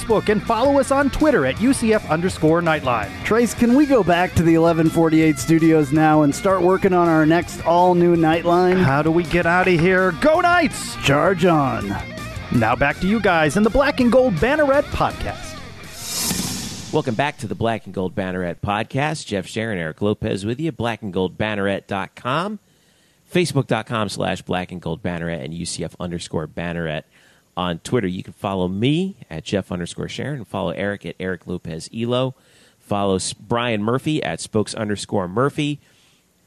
and follow us on Twitter at UCF underscore Nightline. Trace, can we go back to the 1148 studios now and start working on our next all new Nightline? How do we get out of here? Go Knights! Charge on. Now back to you guys in the Black and Gold Banneret podcast. Welcome back to the Black and Gold Banneret podcast. Jeff Sharon, Eric Lopez with you. Blackandgoldbanneret.com, Facebook.com slash Black and Gold Banneret, and UCF underscore Banneret on Twitter. You can follow me at Jeff underscore Sharon follow Eric at Eric Lopez Elo. Follow Brian Murphy at Spokes underscore Murphy.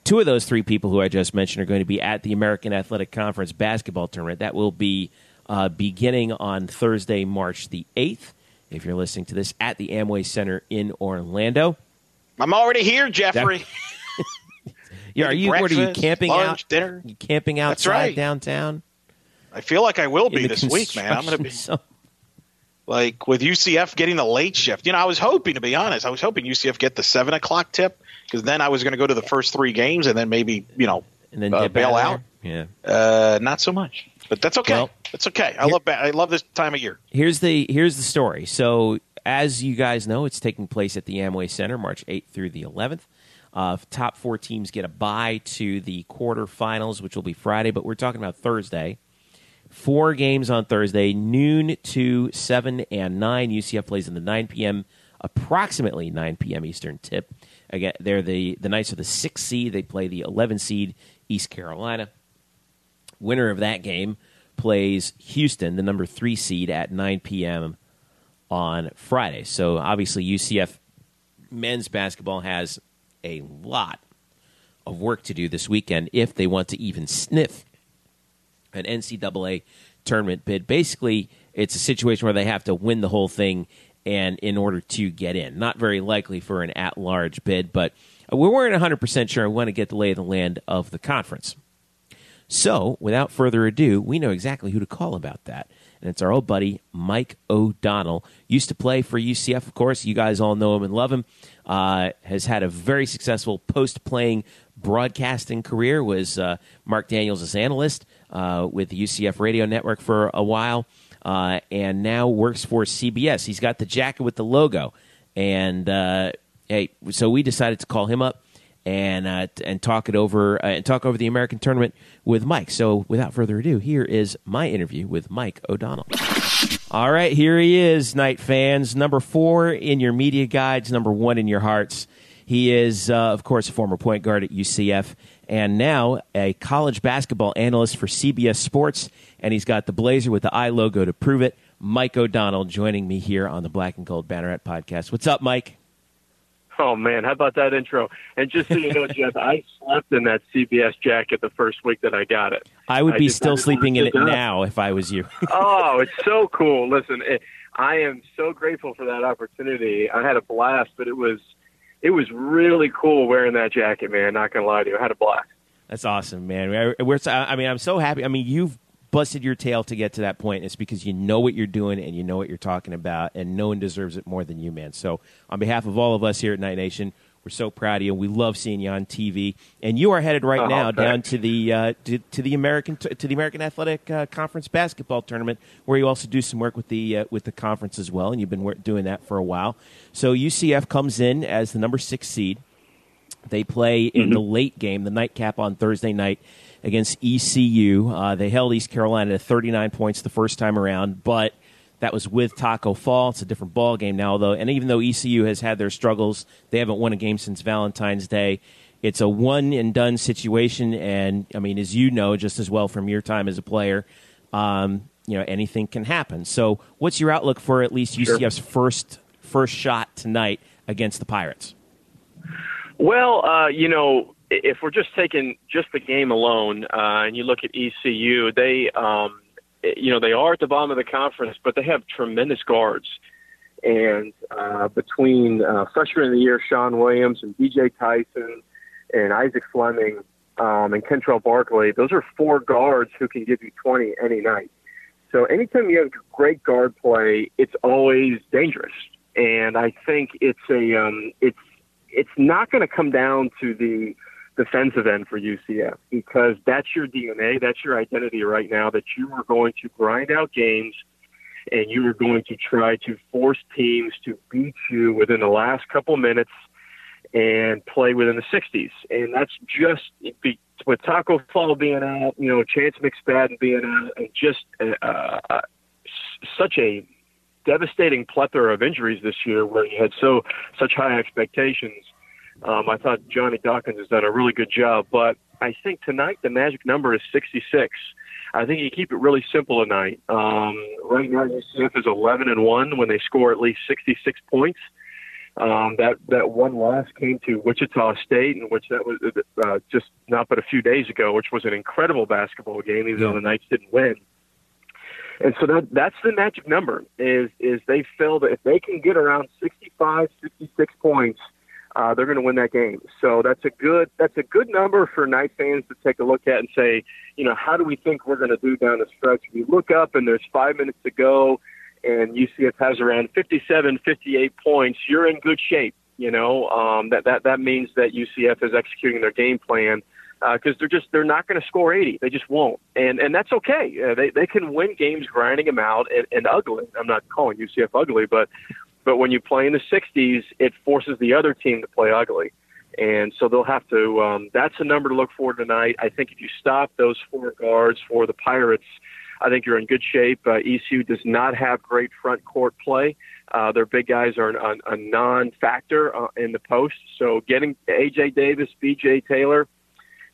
Two of those three people who I just mentioned are going to be at the American Athletic Conference basketball tournament. That will be uh, beginning on Thursday, March the 8th. If you're listening to this at the Amway Center in Orlando. I'm already here, Jeffrey. yeah, are you what are you camping lunch, out? Dinner. You camping outside right. downtown? I feel like I will be this week, man. I'm going to be zone? like with UCF getting the late shift. You know, I was hoping to be honest. I was hoping UCF get the seven o'clock tip because then I was going to go to the first three games and then maybe you know and then uh, bail out. there? Yeah. Uh, not so much, but that's okay. Well, that's okay. I love ba- I love this time of year. here's the here's the story. So as you guys know, it's taking place at the Amway Center, March 8th through the 11th. Uh, top four teams get a bye to the quarterfinals, which will be Friday, but we're talking about Thursday. Four games on Thursday, noon to seven and nine. UCF plays in the 9 p.m. approximately 9 p.m. Eastern tip. Again, they're the the Knights are the six seed. They play the 11 seed East Carolina. Winner of that game plays Houston, the number three seed, at 9 p.m. on Friday. So obviously, UCF men's basketball has a lot of work to do this weekend if they want to even sniff an NCAA tournament bid. Basically, it's a situation where they have to win the whole thing and in order to get in. Not very likely for an at-large bid, but we weren't 100% sure. We want to get the lay of the land of the conference. So, without further ado, we know exactly who to call about that. And it's our old buddy, Mike O'Donnell. Used to play for UCF, of course. You guys all know him and love him. Uh, has had a very successful post playing broadcasting career, was uh, Marc Daniels' analyst uh, with the UCF radio network for a while, uh, and now works for CBS. He's got the jacket with the logo. And uh, hey, so we decided to call him up and uh, and talk it over uh, and talk over the American tournament with Mike. So without further ado, here is my interview with Mike O'Donnell. All right, here he is, Knight fans. Number four in your media guides, number one in your hearts. He is, uh, of course, a former point guard at UCF and now a college basketball analyst for CBS Sports. And he's got the blazer with the I logo to prove it. Mike O'Donnell joining me here on the Black and Gold Banneret podcast. What's up, Mike? Oh man, how about that intro? And just so you know, Jeff, eye slept in that CBS jacket the first week that I got it. I would I be still sleeping in it know. now if I was you. Oh, it's so cool. Listen, it, I am so grateful for that opportunity. I had a blast, but it was it was really cool wearing that jacket, man. Not gonna lie to you, I had a blast. That's awesome, man. We're, I mean, I'm so happy. I mean, you've busted your tail to get to that point. It's because you know what you're doing and you know what you're talking about, and no one deserves it more than you, man. So, on behalf of all of us here at Knight Nation, we're so proud of you. We love seeing you on TV, and you are headed right Oh, now thanks. down to the uh, to, to the American to the American Athletic uh, Conference basketball tournament, where you also do some work with the uh, with the conference as well, and you've been doing that for a while. So UCF comes in as the number six seed. They play in the late game, the nightcap on Thursday night against ECU. Uh, they held East Carolina to 39 points the first time around, but that was with Taco Fall. It's a different ball game now, though. And even though ECU has had their struggles, they haven't won a game since Valentine's Day. It's a one and done situation, and I mean, as you know, just as well from your time as a player, um, you know anything can happen. So, what's your outlook for at least UCF's first first shot tonight against the Pirates? Well, uh, you know, if we're just taking just the game alone, uh, and you look at ECU, they, um, you know, they are at the bottom of the conference, but they have tremendous guards. And uh, between uh, freshman of the year Sean Williams and DJ Tyson and Isaac Fleming um, and Kentrell Barkley, those are four guards who can give you 20 any night. So anytime you have great guard play, it's always dangerous. And I think it's a um, it's it's not going to come down to the defensive end for UCF because that's your DNA, that's your identity right now. That you are going to grind out games and you are going to try to force teams to beat you within the last couple minutes and play within the 60s. And that's just with Taco Fall being out, you know, Chance McSpadden being out, and just uh, uh, such a devastating plethora of injuries this year where you had so such high expectations. Um, I thought Johnny Dawkins has done a really good job, but I think tonight the magic number is 66. I think you keep it really simple tonight. Um, right now, UCF is 11 and one when they score at least 66 points. Um, that that one loss came to Wichita State, in which that was uh, just not but a few days ago, which was an incredible basketball game, even though the Knights didn't win. And so that that's the magic number is is they feel that if they can get around 65, 66 points, uh, they're going to win that game. So that's a good that's a good number for Knight fans to take a look at and say, you know, how do we think we're going to do down the stretch? You look up and there's five minutes to go and UCF has around 57, 58 points, you're in good shape. You know, um, that, that, that means that UCF is executing their game plan because uh, they're just they're not going to score 80. They just won't, and and that's okay. Uh, they they can win games grinding them out and, and ugly. I'm not calling UCF ugly, but but when you play in the 60s, it forces the other team to play ugly, and so they'll have to. Um, that's a number to look for tonight. I think if you stop those four guards for the Pirates, I think you're in good shape. Uh, ECU does not have great front court play. Uh, their big guys are a, a non-factor uh, in the post. So getting AJ Davis, BJ Taylor,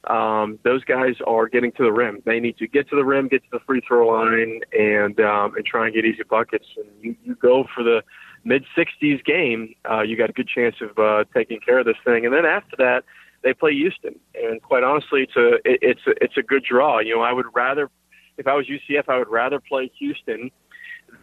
um, those guys are getting to the rim. They need to get to the rim, get to the free throw line, and um, and try and get easy buckets. And you, you go for the mid 60s game, uh, you got a good chance of uh, taking care of this thing. And then after that, they play Houston, and quite honestly, it's a it, it's a, it's a good draw. You know, I would rather if I was UCF, I would rather play Houston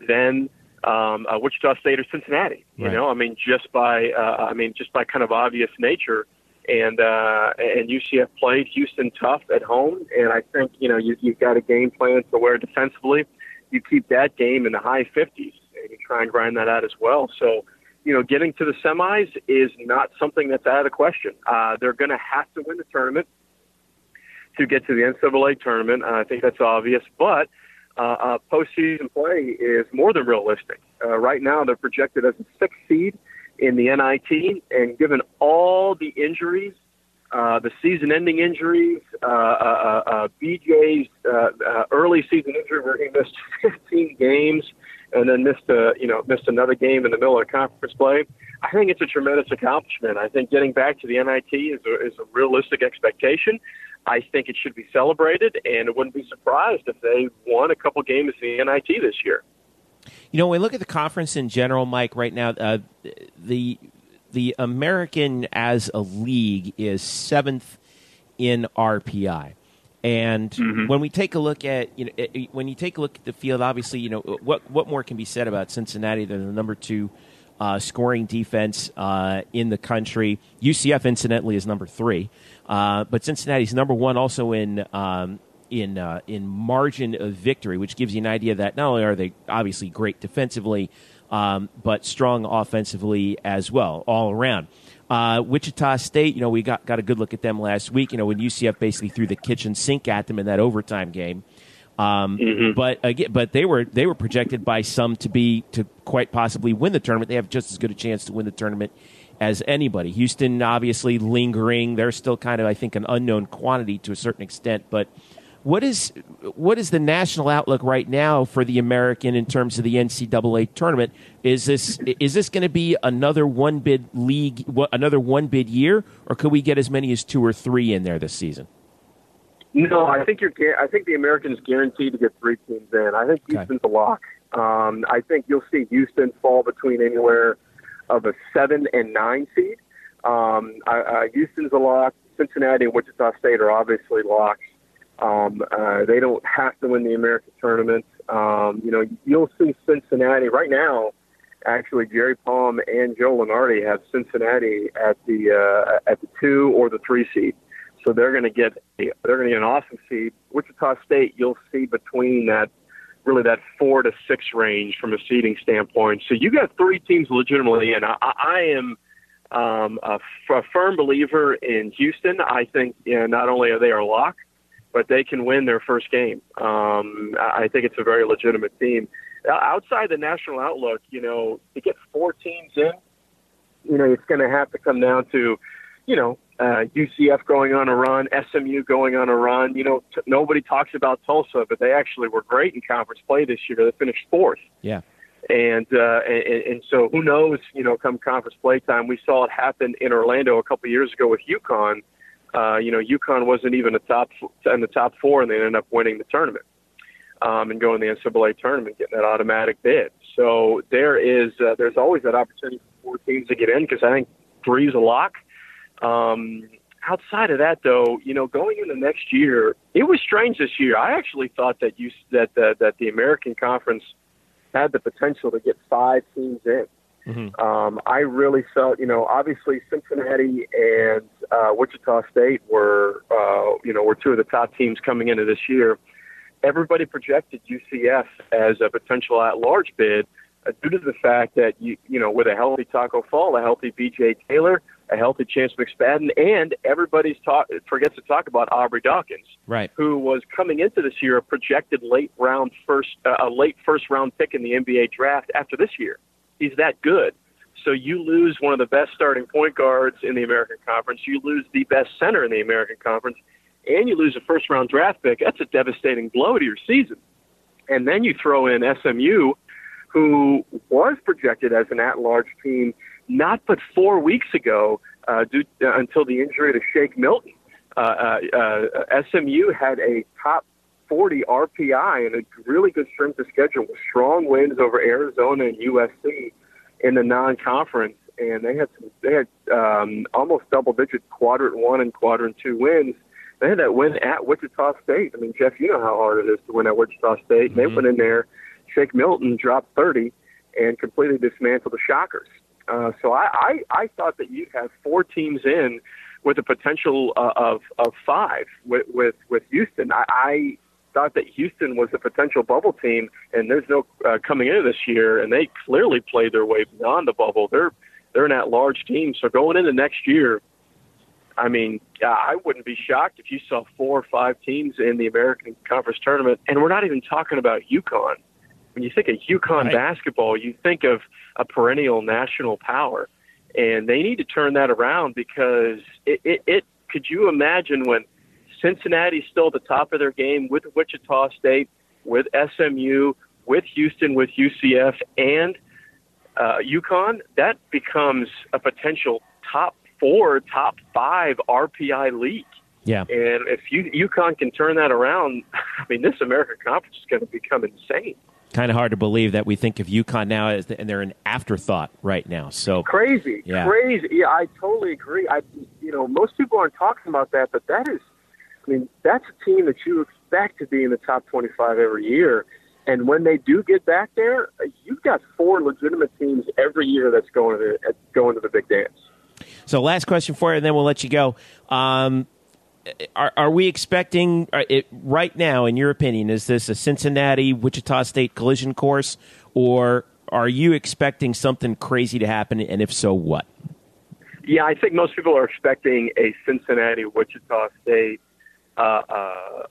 than um, uh, Wichita State or Cincinnati. You right. know, I mean, just by uh, I mean, just by kind of obvious nature. And uh, and UCF played Houston tough at home, and I think you know you, you've got a game plan to where defensively you keep that game in the high 50s and you try and grind that out as well. So you know, getting to the semis is not something that's out of the question. Uh, they're going to have to win the tournament to get to the NCAA tournament. I think that's obvious, but uh, uh, postseason play is more than realistic. Uh, right now, they're projected as a sixth seed in the NIT, and given all the injuries, uh, the season-ending injuries, uh, uh, uh, uh BJ's uh, uh, early season injury where he missed 15 games and then missed a you know missed another game in the middle of conference play. I think it's a tremendous accomplishment. I think getting back to the NIT is a, is a realistic expectation. I think it should be celebrated, and it wouldn't be surprised if they won a couple games in the NIT this year. You know, when we look at the conference in general, Mike, right now, uh, the the American as a league is seventh in RPI. And mm-hmm. when we take a look at you know when you take a look at the field, obviously you know what what more can be said about Cincinnati? They're the number two uh, scoring defense uh, in the country. UCF, incidentally, is number three, uh, but Cincinnati's number one also in um, in uh, in margin of victory, which gives you an idea that not only are they obviously great defensively, um, but strong offensively as well, all around. Uh, Wichita State, you know, we got, got a good look at them last week. You know, when UCF basically threw the kitchen sink at them in that overtime game. Um, mm-hmm. But again, but they were they were projected by some to be to quite possibly win the tournament. They have just as good a chance to win the tournament as anybody. Houston obviously lingering. They're still kind of I think an unknown quantity to a certain extent. But what is what is the national outlook right now for the American in terms of the NCAA tournament? Is this is this going to be another one bid league, another one bid year, or could we get as many as two or three in there this season? No, I think you're. I think the Americans guaranteed to get three teams in. I think Houston's okay. a lock. Um, I think you'll see Houston fall between anywhere of a seven and nine seed. Um, I, uh, Houston's a lock. Cincinnati and Wichita State are obviously locks. Um, uh, they don't have to win the American tournament. Um, you know, you'll see Cincinnati right now. Actually, Jerry Palm and Joe Lunardi have Cincinnati at the uh, at the two or the three seed. So they're going to get they're going to get an awesome seed. Wichita State, you'll see between that really that four to six range from a seeding standpoint. So you got three teams legitimately, and I, I am um, a, f- a firm believer in Houston. I think you know, not only are they our lock, but they can win their first game. Um, I think it's a very legitimate team. Outside the national outlook, you know, to get four teams in, you know, it's going to have to come down to, you know, uh, UCF going on a run, SMU going on a run. You know, t- nobody talks about Tulsa, but they actually were great in conference play this year. They finished fourth. Yeah. And, uh, and and so who knows? You know, come conference play time, we saw it happen in Orlando a couple of years ago with UConn. Uh, you know, UConn wasn't even a top in the top four, and they ended up winning the tournament um, and going to the NCAA tournament, getting that automatic bid. So there is uh, there's always that opportunity for four teams to get in because I think three is a lock. Um, outside of that, though, you know, going into next year, it was strange this year. I actually thought that you that the, that the American Conference had the potential to get five teams in. Mm-hmm. Um, I really felt, you know, obviously Cincinnati and uh, Wichita State were, uh, you know, were two of the top teams coming into this year. Everybody projected UCF as a potential at-large bid uh, due to the fact that you, you know, with a healthy Taco Fall, a healthy B.J. Taylor, a healthy Chance McSpadden, and everybody's talk forgets to talk about Aubrey Dawkins, right? Who was coming into this year a projected late round first, uh, a late first round pick in the NBA draft after this year. He's that good. So you lose one of the best starting point guards in the American Conference. You lose the best center in the American Conference, and you lose a first round draft pick. That's a devastating blow to your season. And then you throw in SMU, who was projected as an at large team not but four weeks ago, uh, due, uh, until the injury to Shake Milton. Uh, uh, uh SMU had a top 40 RPI and a really good strength of schedule with strong wins over Arizona and USC in the non-conference, and they had some, they had um, almost double-digit quadrant one and quadrant two wins. They had that win at Wichita State. I mean, Jeff, you know how hard it is to win at Wichita State. Mm-hmm. They went in there. Shake Milton dropped 30 and completely dismantled the Shockers. Uh, so I, I, I thought that you'd have four teams in with a potential uh, of of five with with, with Houston. I, I thought that Houston was a potential bubble team, and there's no uh, coming into this year, and they clearly played their way beyond the bubble. They're they're an at-large team, so going into next year, I mean, I wouldn't be shocked if you saw four or five teams in the American Conference tournament, and we're not even talking about UConn. When you think of UConn right. basketball, you think of a perennial national power, and they need to turn that around because it, it, it could you imagine when Cincinnati's still at the top of their game with Wichita State, with SMU, with Houston, with UCF, and uh, UConn, that becomes a potential top four, top five RPI league. Yeah. And if you, UConn can turn that around, I mean, this American Conference is going to become insane. Kind of hard to believe that we think of UConn now as the, and they're an afterthought right now. So crazy, yeah. crazy. Yeah, I totally agree. I, you know, most people aren't talking about that, but that is I mean, that's a team that you expect to be in the top 25 every year. And when they do get back there, you've got four legitimate teams every year that's going to the, going to the big dance. So, last question for you, and then we'll let you go. Um, are, are, we expecting it, right now, in your opinion, is this a Cincinnati Wichita State collision course, or are you expecting something crazy to happen? And if so, what? Yeah, I think most people are expecting a Cincinnati Wichita State uh,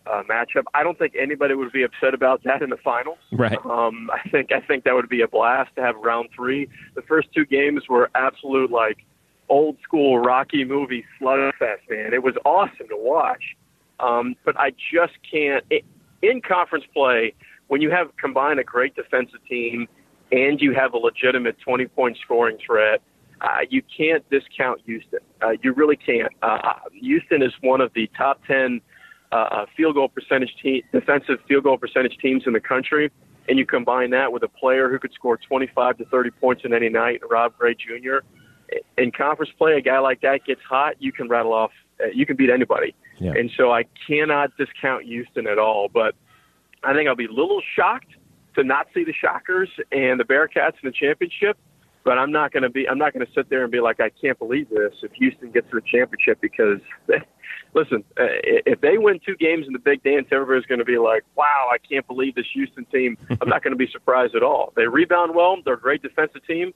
uh, matchup. I don't think anybody would be upset about that in the finals. Right. Um, I think I think that would be a blast to have round three. The first two games were absolute like old school Rocky movie slugfest. Man, it was awesome to watch. Um, but I just can't it, in conference play when you have combined a great defensive team and you have a legitimate 20 point scoring threat uh, you can't discount Houston. Uh, you really can't. Uh, Houston is one of the top 10 uh, uh, field goal percentage team, defensive field goal percentage teams in the country, and you combine that with a player who could score 25 to 30 points in any night, Rob Gray Jr. in conference play, a guy like that gets hot, you can rattle off, uh, you can beat anybody. Yeah. And so I cannot discount Houston at all. But I think I'll be a little shocked to not see the Shockers and the Bearcats in the championship. But I'm not going to be. I'm not going to sit there and be like, I can't believe this if Houston gets to the championship because, listen, uh, if they win two games in the Big Dance, everybody's going to be like, Wow, I can't believe this Houston team. I'm not going to be surprised at all. They rebound well. They're a great defensive team,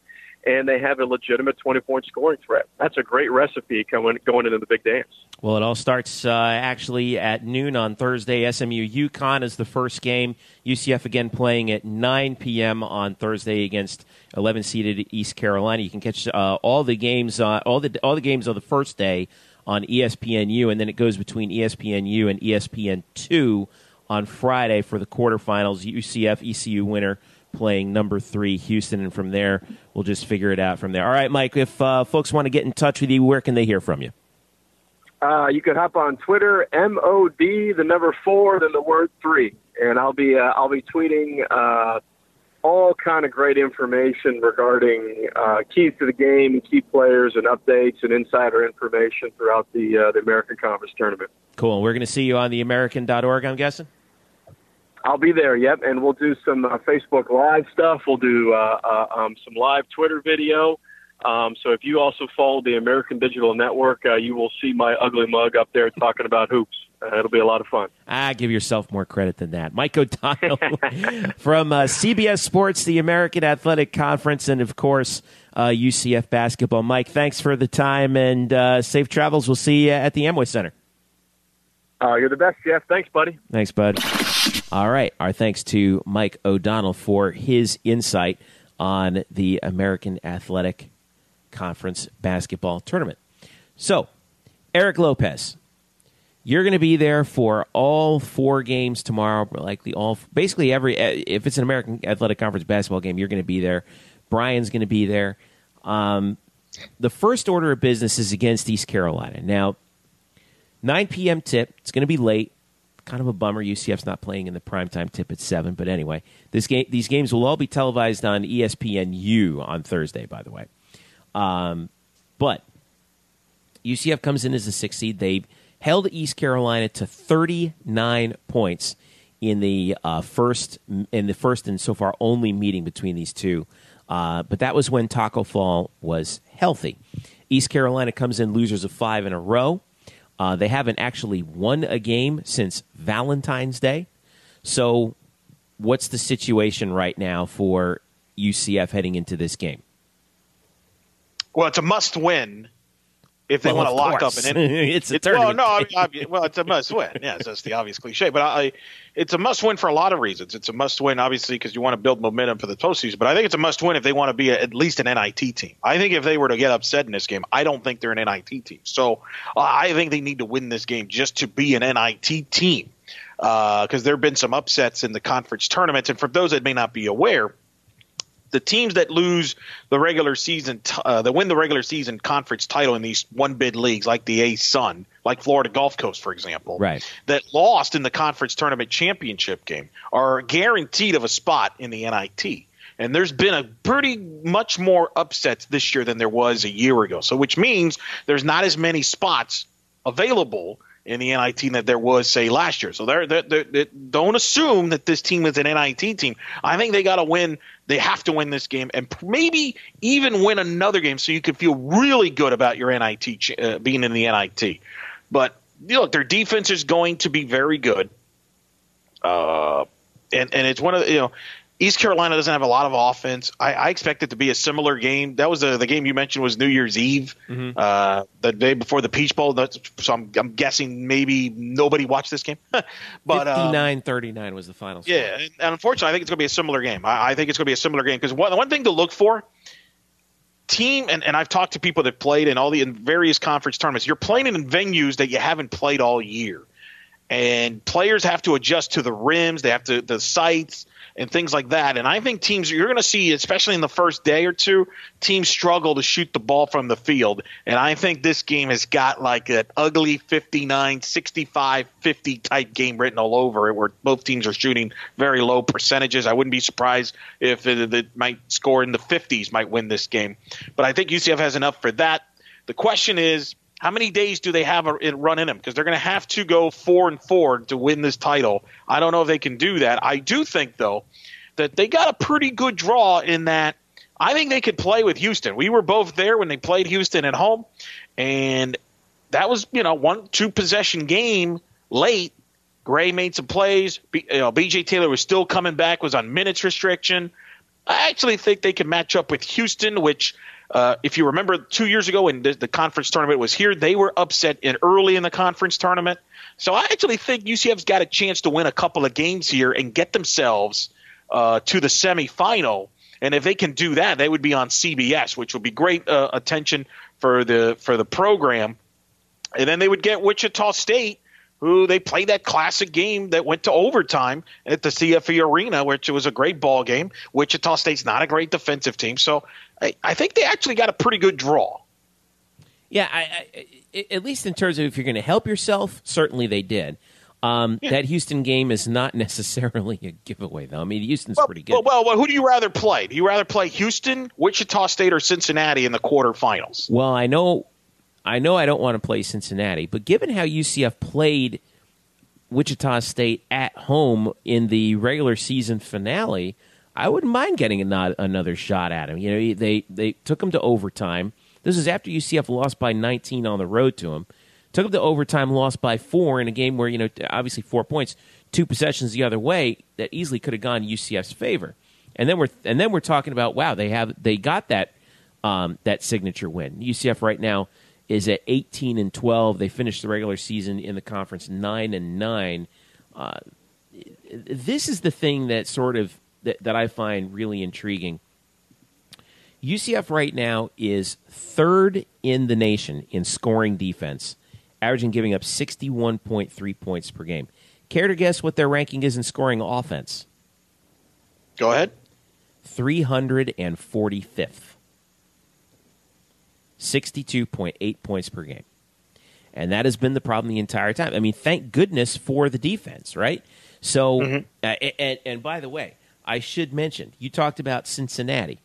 and they have a legitimate 20 point scoring threat. That's a great recipe coming going into the Big Dance. Well, it all starts uh, actually at noon on Thursday. SMU UConn is the first game. UCF again playing at 9 p.m. on Thursday against 11 seeded East Carolina. You can catch uh, all the games uh, all the all the games of the first day on ESPNU, and then it goes between ESPNU and ESPN2 on Friday for the quarterfinals. UCF ECU winner playing number three Houston, and from there we'll just figure it out from there. All right, Mike. If uh, folks want to get in touch with you, where can they hear from you? Uh, you can hop on Twitter, M O D, the number four, then the word three, and I'll be uh, I'll be tweeting uh, all kind of great information regarding uh, keys to the game key players and updates and insider information throughout the uh, the American Conference tournament. Cool. We're going to see you on the American.org, I'm guessing. I'll be there. Yep, and we'll do some uh, Facebook Live stuff. We'll do uh, uh, um, some live Twitter video. Um, so if you also follow the American Digital Network, uh, you will see my ugly mug up there talking about hoops. Uh, it'll be a lot of fun. Ah, give yourself more credit than that. Mike O'Donnell from uh, CBS Sports, the American Athletic Conference, and of course, UCF basketball. Mike, thanks for the time and safe travels. We'll see you at the Amway Center. Uh, you're the best, Jeff. Thanks, buddy. Thanks, bud. All right. Our thanks to Mike O'Donnell for his insight on the American Athletic Conference basketball tournament. So, Eric Lopez, you're going to be there for all four games tomorrow. Likely all, basically every. If it's an American Athletic Conference basketball game, you're going to be there. Brian's going to be there. Um, the first order of business is against East Carolina. Now, 9 p.m. tip. It's going to be late. Kind of a bummer. UCF's not playing in the primetime tip at seven. But anyway, this game, these games will all be televised on ESPNU on Thursday. By the way, um, but UCF comes in as a six seed. They held East Carolina to 39 points in the uh, first in the first and so far only meeting between these two. Uh, but that was when Taco Fall was healthy. East Carolina comes in losers of five in a row. Uh, they haven't actually won a game since Valentine's Day. So, what's the situation right now for UCF heading into this game? Well, it's a must win if they Well, want to lock course. up an in- It's a well, tournament no, I mean, well, it's a must win. Yes, that's the obvious cliche, but I, it's a must win for a lot of reasons. It's a must win, obviously, because you want to build momentum for the postseason. But I think it's a must win if they want to be a, at least an NIT team. I think if they were to get upset in this game, I don't think they're an NIT team. So uh, I think they need to win this game just to be an NIT team. Because there have been some upsets in the conference tournaments, and for those that may not be aware, the teams that lose the regular season, t- uh, that win the regular season conference title in these one bid leagues, like the ASUN, like Florida Gulf Coast, for example, Right. that lost in the conference tournament championship game, are guaranteed of a spot in the NIT. And there's been a pretty much more upsets this year than there was a year ago. So, which means there's not as many spots available in the NIT that there was, say, last year. So they're, they're, they're, they don't assume that this team is an NIT team. I think they got to win. They have to win this game and maybe even win another game so you can feel really good about your NIT uh, being in the NIT. But you know, look, their defense is going to be very good. Uh, and and it's one of the, you know East Carolina doesn't have a lot of offense. I, I expect it to be a similar game. That was the the game you mentioned was New Year's Eve, uh, the day before the Peach Bowl. That's, so I'm, I'm guessing maybe nobody watched this game. but uh, 59 39 was the final score. yeah, and and unfortunately, I think it's going to be a similar game. I, I think it's going to be a similar game because one, one thing to look for team and, and I've talked to people that played in all the in various conference tournaments. You're playing in venues that you haven't played all year. and players have to adjust to the rims. They have to the sights and things like that. And I think teams you're going to see, especially in the first day or two, teams struggle to shoot the ball from the field. And I think this game has got like an ugly 59, 65, 50 type game written all over it, where both teams are shooting very low percentages. I wouldn't be surprised if it, it might score in the 50s, might win this game. But I think UCF has enough for that. The question is, how many days do they have a run in them? Because they're going to have to go four and four to win this title. I don't know if they can do that. I do think though that they got a pretty good draw in that. I think they could play with Houston. We were both there when they played Houston at home, and that was you know one two possession game late. Gray made some plays. B, you know, BJ Taylor was still coming back. Was on minutes restriction. I actually think they can match up with Houston, which uh, if you remember two years ago when the, the, conference tournament was here, they were upset in early in the conference tournament. So I actually think UCF's got a chance to win a couple of games here and get themselves uh, to the semifinal. And if they can do that, they would be on CBS, which would be great uh, attention for the for the program. And then they would get Wichita State, who they played that classic game that went to overtime at the CFE Arena, which was a great ball game. Wichita State's not a great defensive team, so I, I think they actually got a pretty good draw. Yeah, I, I, at least in terms of if you're going to help yourself, certainly they did. Um, yeah. That Houston game is not necessarily a giveaway, though. I mean, Houston's well, pretty good. Well, well, who do you rather play? Do you rather play Houston, Wichita State, or Cincinnati in the quarterfinals? Well, I know, I know, I don't want to play Cincinnati, but given how UCF played Wichita State at home in the regular season finale, I wouldn't mind getting a another shot at him. You know, they they took him to overtime. This is after UCF lost by 19 on the road to him. Took him to overtime, lost by four in a game where you know obviously four points, two possessions the other way that easily could have gone UCF's favor. And then we're and then we're talking about wow they have they got that um, that signature win. UCF right now is at 18 and 12. They finished the regular season in the conference nine and nine. Uh, this is the thing that sort of that, that I find really intriguing. UCF right now is third in the nation in scoring defense, averaging giving up 61.3 points per game. Care to guess what their ranking is in scoring offense? Go ahead. 345th. 62.8 points per game. And that has been the problem the entire time. I mean, thank goodness for the defense, right? So, mm-hmm. uh, and, and by the way, I should mention, you talked about Cincinnati.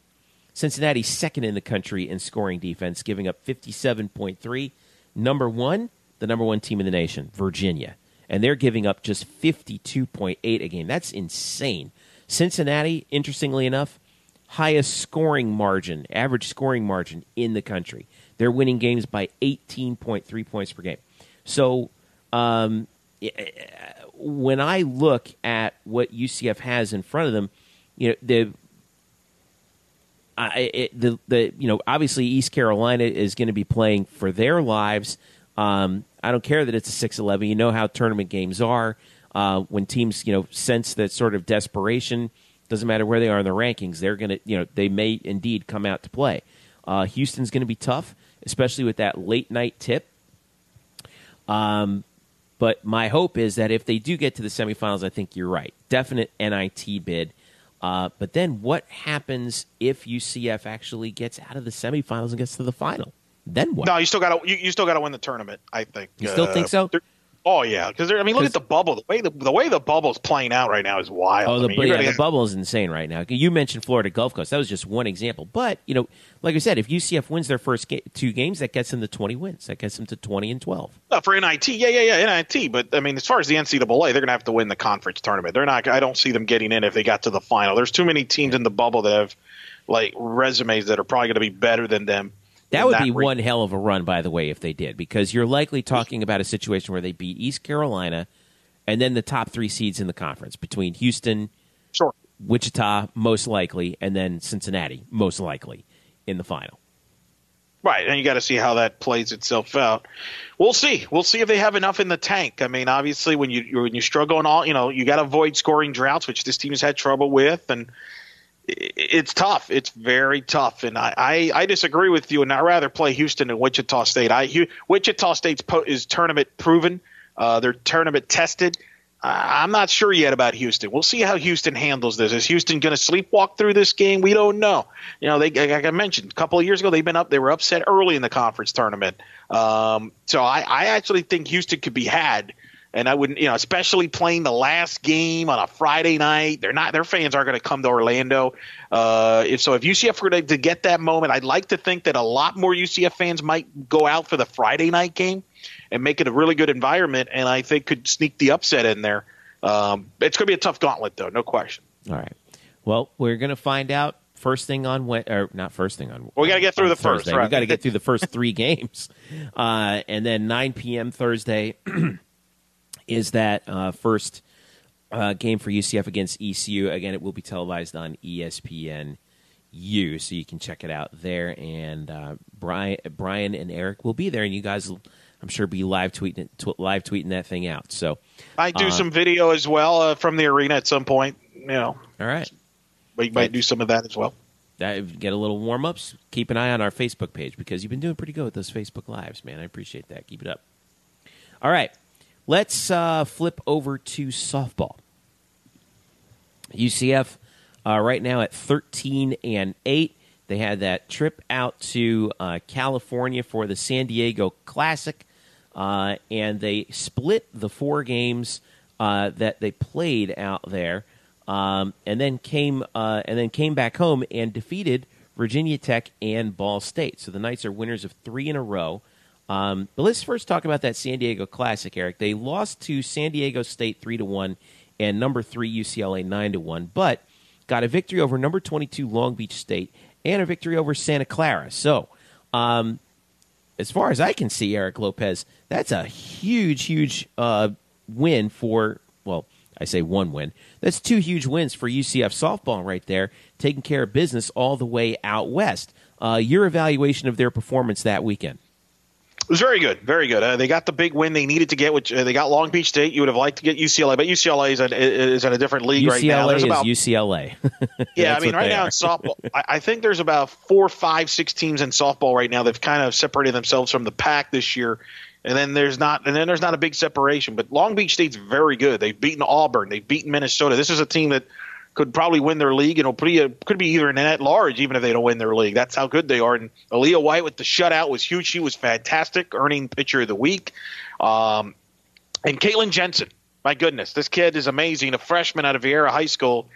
Cincinnati second in the country in scoring defense, giving up 57.3. Number one, the number one team in the nation, Virginia. And they're giving up just 52.8 a game. That's insane. Cincinnati, interestingly enough, highest scoring margin, average scoring margin in the country. They're winning games by 18.3 points per game. So um, when I look at what UCF has in front of them, you know the I, it, the the you know obviously East Carolina is going to be playing for their lives. Um, I don't care that it's a six eleven. You know how tournament games are. Uh, when teams you know sense that sort of desperation, doesn't matter where they are in the rankings, they're going to you know they may indeed come out to play. Uh, Houston's going to be tough, especially with that late night tip. Um, but my hope is that if they do get to the semifinals, I think you're right. Definite NIT bid. Uh, but then what happens if UCF actually gets out of the semifinals and gets to the final? Then what? No, you still got to you, you, still got to win the tournament. I think. You still uh, think so? Oh yeah, because I mean, look at the bubble. The way the, the way the bubble's playing out right now is wild. Oh, the, I mean, yeah, the bubble is insane right now. You mentioned Florida Gulf Coast. That was just one example. But you know, like I said, if UCF wins their first ga- two games, that gets them to twenty wins. That gets them to twenty and twelve. No, for NIT, yeah, yeah, yeah, NIT. But I mean, as far as the NCAA, they're going to have to win the conference tournament. They're not. I don't see them getting in if they got to the final. There's too many teams in the bubble that have like resumes that are probably going to be better than them that would be re- one hell of a run, by the way, if they did, because you're likely talking about a situation where they beat East Carolina and then the top three seeds in the conference between Houston, sure. Wichita, most likely, and then Cincinnati, most likely, in the final. Right, and you got to see how that plays itself out. We'll see. We'll see if they have enough in the tank. I mean, obviously, when you when you struggle and all, you know, you got to avoid scoring droughts, which this team has had trouble with, and it's tough. It's very tough, and I, I, I, disagree with you. And I'd rather play Houston and Wichita State. I Wichita State's po- is tournament proven. Uh, they're tournament tested. I'm not sure yet about Houston. We'll see how Houston handles this. Is Houston going to sleepwalk through this game? We don't know. You know, they like I mentioned a couple of years ago, they've been up. They were upset early in the conference tournament. Um, so I, I actually think Houston could be had. And I wouldn't, you know, especially playing the last game on a Friday night. They're not. Their fans aren't going to come to Orlando. Uh, if so, if UCF were to, to get that moment, I'd like to think that a lot more UCF fans might go out for the Friday night game and make it a really good environment. And I think could sneak the upset in there. Um, it's going to be a tough gauntlet, though, no question. All right. Well, we're going to find out first thing on when, or not first thing on. We got to get through the Thursday. first. Right? We got to get through the first three games, uh, and then 9 p.m. Thursday is that uh, first uh, game for UCF against ECU. Again, it will be televised on ESPN. U, so you can check it out there. And uh, Brian, Brian and Eric will be there, and you guys will, I'm sure, be live tweeting tw- live tweeting that thing out. So I do Uh, some video as well uh, from the arena at some point. You know, all right, we might do some of that as well. that, get a little warm ups. Keep an eye on our Facebook page because you've been doing pretty good with those Facebook lives, man. I appreciate that. Keep it up. All right, let's uh, flip over to softball. UCF uh, right now at 13 and 8. They had that trip out to uh, California for the San Diego Classic, uh, and they split the four games uh, that they played out there, um, and then came uh, and then came back home and defeated Virginia Tech and Ball State. So the Knights are winners of three in a row. Um, but let's first talk about that San Diego Classic, Eric. They lost to San Diego State three to one, and number three UCLA nine to one, but got a victory over number twenty two Long Beach State and a victory over Santa Clara. So, um, as far as I can see, Eric Lopez, that's a huge, huge uh, win for. Well, I say one win. That's two huge wins for UCF softball right there, taking care of business all the way out west. Uh, your evaluation of their performance that weekend? It was very good, very good. Uh, they got the big win they needed to get, which uh, they got Long Beach State. You would have liked to get UCLA, but UCLA is, is in a different league UCLA right now. There's is about, UCLA. yeah, I mean, right now in softball, I, I think there's about four, five, six teams in softball right now They've kind of separated themselves from the pack this year. And then there's not, and then there's not a big separation. But Long Beach State's very good. They've beaten Auburn. They've beaten Minnesota. This is a team that could probably win their league and pretty, could be either in at large even if they don't win their league. That's how good they are. And Aaliyah White with the shutout was huge. She was fantastic, earning pitcher of the week. Um, and Caitlin Jensen, my goodness, this kid is amazing. A freshman out of Viera High School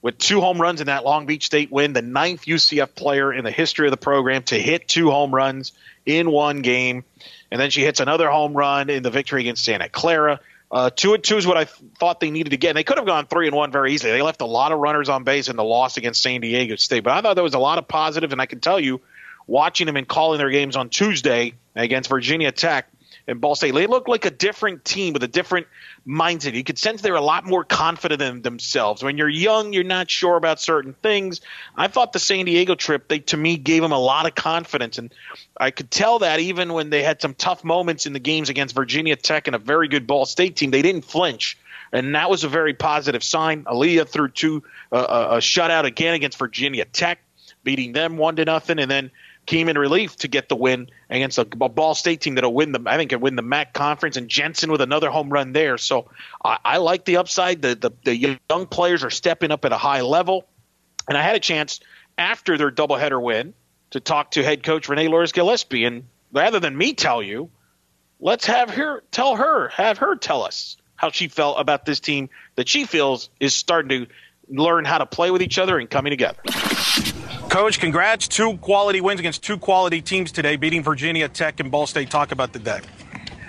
with two home runs in that Long Beach State win, the ninth UCF player in the history of the program to hit two home runs in one game. And then she hits another home run in the victory against Santa Clara. Uh, two and two is what I thought they needed to get. And they could have gone three and one very easily. They left a lot of runners on base in the loss against San Diego State. But I thought there was a lot of positive, and I can tell you, watching them and calling their games on Tuesday against Virginia Tech and Ball State, they looked like a different team with a different mindset. You could sense they're a lot more confident in themselves. When you're young, you're not sure about certain things. I thought the San Diego trip, they to me gave them a lot of confidence, and I could tell that even when they had some tough moments in the games against Virginia Tech and a very good Ball State team, they didn't flinch. And that was a very positive sign. Aaliyah threw two uh, a, a shutout again against Virginia Tech, beating them one to nothing, and then came in relief to get the win against a, Ball State team that'll win the I think win the MAC conference and Jensen with another home run there. So I, I like the upside. The, the the young players are stepping up at a high level, and I had a chance after their doubleheader win to talk to head coach Renee Loris Gillespie, and rather than me tell you, let's have her tell her have her tell us how she felt about this team that she feels is starting to learn how to play with each other and coming together. Coach, congrats. Two quality wins against two quality teams today, beating Virginia Tech and Ball State. Talk about the day.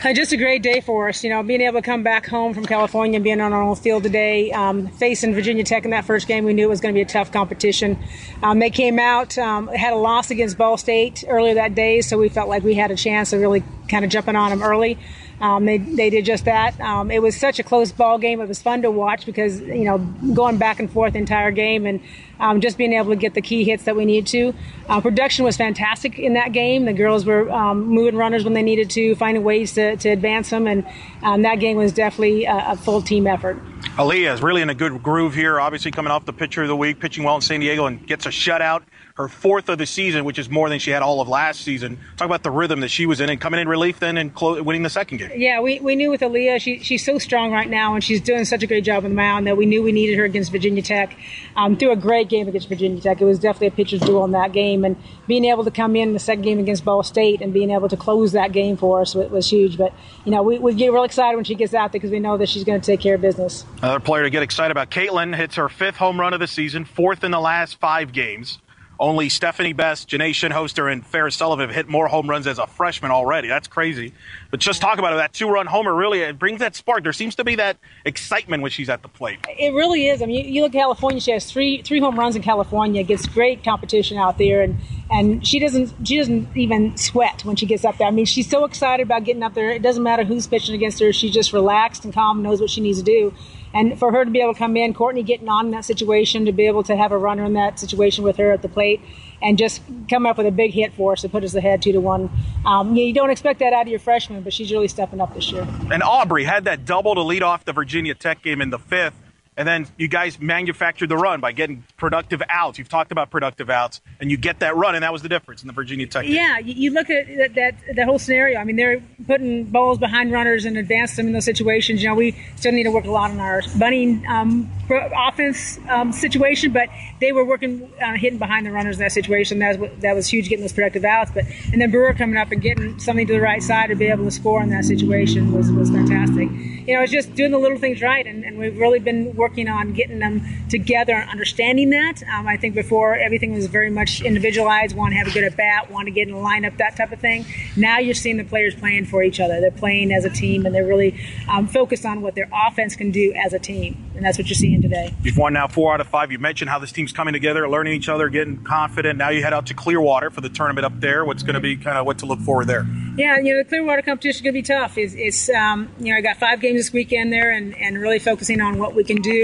Uh, Just a great day for us. You know, being able to come back home from California and being on our own field today, um, facing Virginia Tech in that first game, we knew it was going to be a tough competition. Um, they came out, um, had a loss against Ball State earlier that day, so we felt like we had a chance of really kind of jumping on them early. Um, they, they did just that. Um, it was such a close ball game. It was fun to watch because you know going back and forth the entire game and um, just being able to get the key hits that we need to. Uh, production was fantastic in that game. The girls were um, moving runners when they needed to, finding ways to, to advance them, and um, that game was definitely a, a full team effort. Aaliyah is really in a good groove here, obviously coming off the pitcher of the week, pitching well in San Diego, and gets a shutout. Her fourth of the season, which is more than she had all of last season. Talk about the rhythm that she was in and coming in relief then and clo- winning the second game. Yeah, we, we knew with Aaliyah, she, she's so strong right now, and she's doing such a great job on the mound that we knew we needed her against Virginia Tech. Um, threw a great game against Virginia Tech. It was definitely a pitcher's duel in that game, and being able to come in the second game against Ball State and being able to close that game for us was, was huge. But you know, we, we get real excited when she gets out there because we know that she's going to take care of business. Another player to get excited about. Caitlin hits her fifth home run of the season, fourth in the last five games. Only Stephanie Best, Janae Shinhoster, and Ferris Sullivan have hit more home runs as a freshman already. That's crazy. But just talk about it. That two-run homer really it brings that spark. There seems to be that excitement when she's at the plate. It really is. I mean, you, you look at California. She has three three home runs in California. Gets great competition out there, and and she doesn't she doesn't even sweat when she gets up there. I mean, she's so excited about getting up there. It doesn't matter who's pitching against her. She's just relaxed and calm, knows what she needs to do. And for her to be able to come in, Courtney getting on in that situation, to be able to have a runner in that situation with her at the plate, and just come up with a big hit for us to put us ahead two to one. Um, you don't expect that out of your freshman, but she's really stepping up this year. And Aubrey had that double to lead off the Virginia Tech game in the fifth. And then you guys manufactured the run by getting productive outs. You've talked about productive outs, and you get that run, and that was the difference in the Virginia Tech game. Yeah, you, look at that, that that whole scenario. I mean, they're putting balls behind runners and advance them in those situations. You know, we still need to work a lot on our bunting um, offense um, situation, but they were working on hitting behind the runners in that situation. That was that was huge, getting those productive outs. But and then Brewer coming up and getting something to the right side to be able to score in that situation was was fantastic. You know, it's just doing the little things right, and, and we've really been working on getting them together and understanding that. Um, I think before everything was very much individualized, want to have a good at bat, want to get in a lineup, that type of thing. Now you're seeing the players playing for each other. They're playing as a team, and they're really um, focused on what their offense can do as a team, and that's what you're seeing today. You've won now four out of five. You mentioned how this team's coming together, learning each other, getting confident. Now you head out to Clearwater for the tournament up there. What's going to be kind of what to look forward there? Yeah, you know the Clearwater competition is going to be tough. It's, it's um, you know I got five games this weekend there, and, and really focusing on what we can do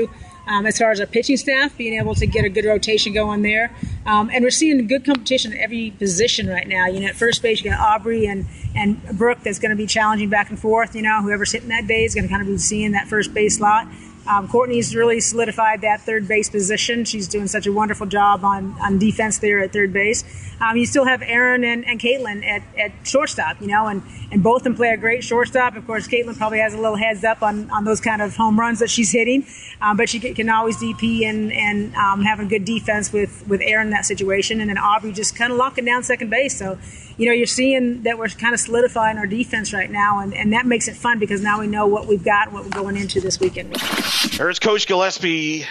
um, as far as our pitching staff, being able to get a good rotation going there. Um, and we're seeing good competition at every position right now. You know, at first base, you got Aubrey and, and Brooke that's going to be challenging back and forth. You know, whoever's hitting that day is going to kind of be seeing that first base slot. Um, Courtney's really solidified that third base position. She's doing such a wonderful job on, on defense there at third base. Um, you still have Aaron and, and Caitlin at, at shortstop, you know, and, and both of them play a great shortstop. Of course, Caitlin probably has a little heads up on, on those kind of home runs that she's hitting, um, but she can always DP and, and um, have a good defense with, with Aaron in that situation. And then Aubrey just kind of locking down second base. So, you know, you're seeing that we're kind of solidifying our defense right now, and, and that makes it fun because now we know what we've got and what we're going into this weekend. There's Coach Gillespie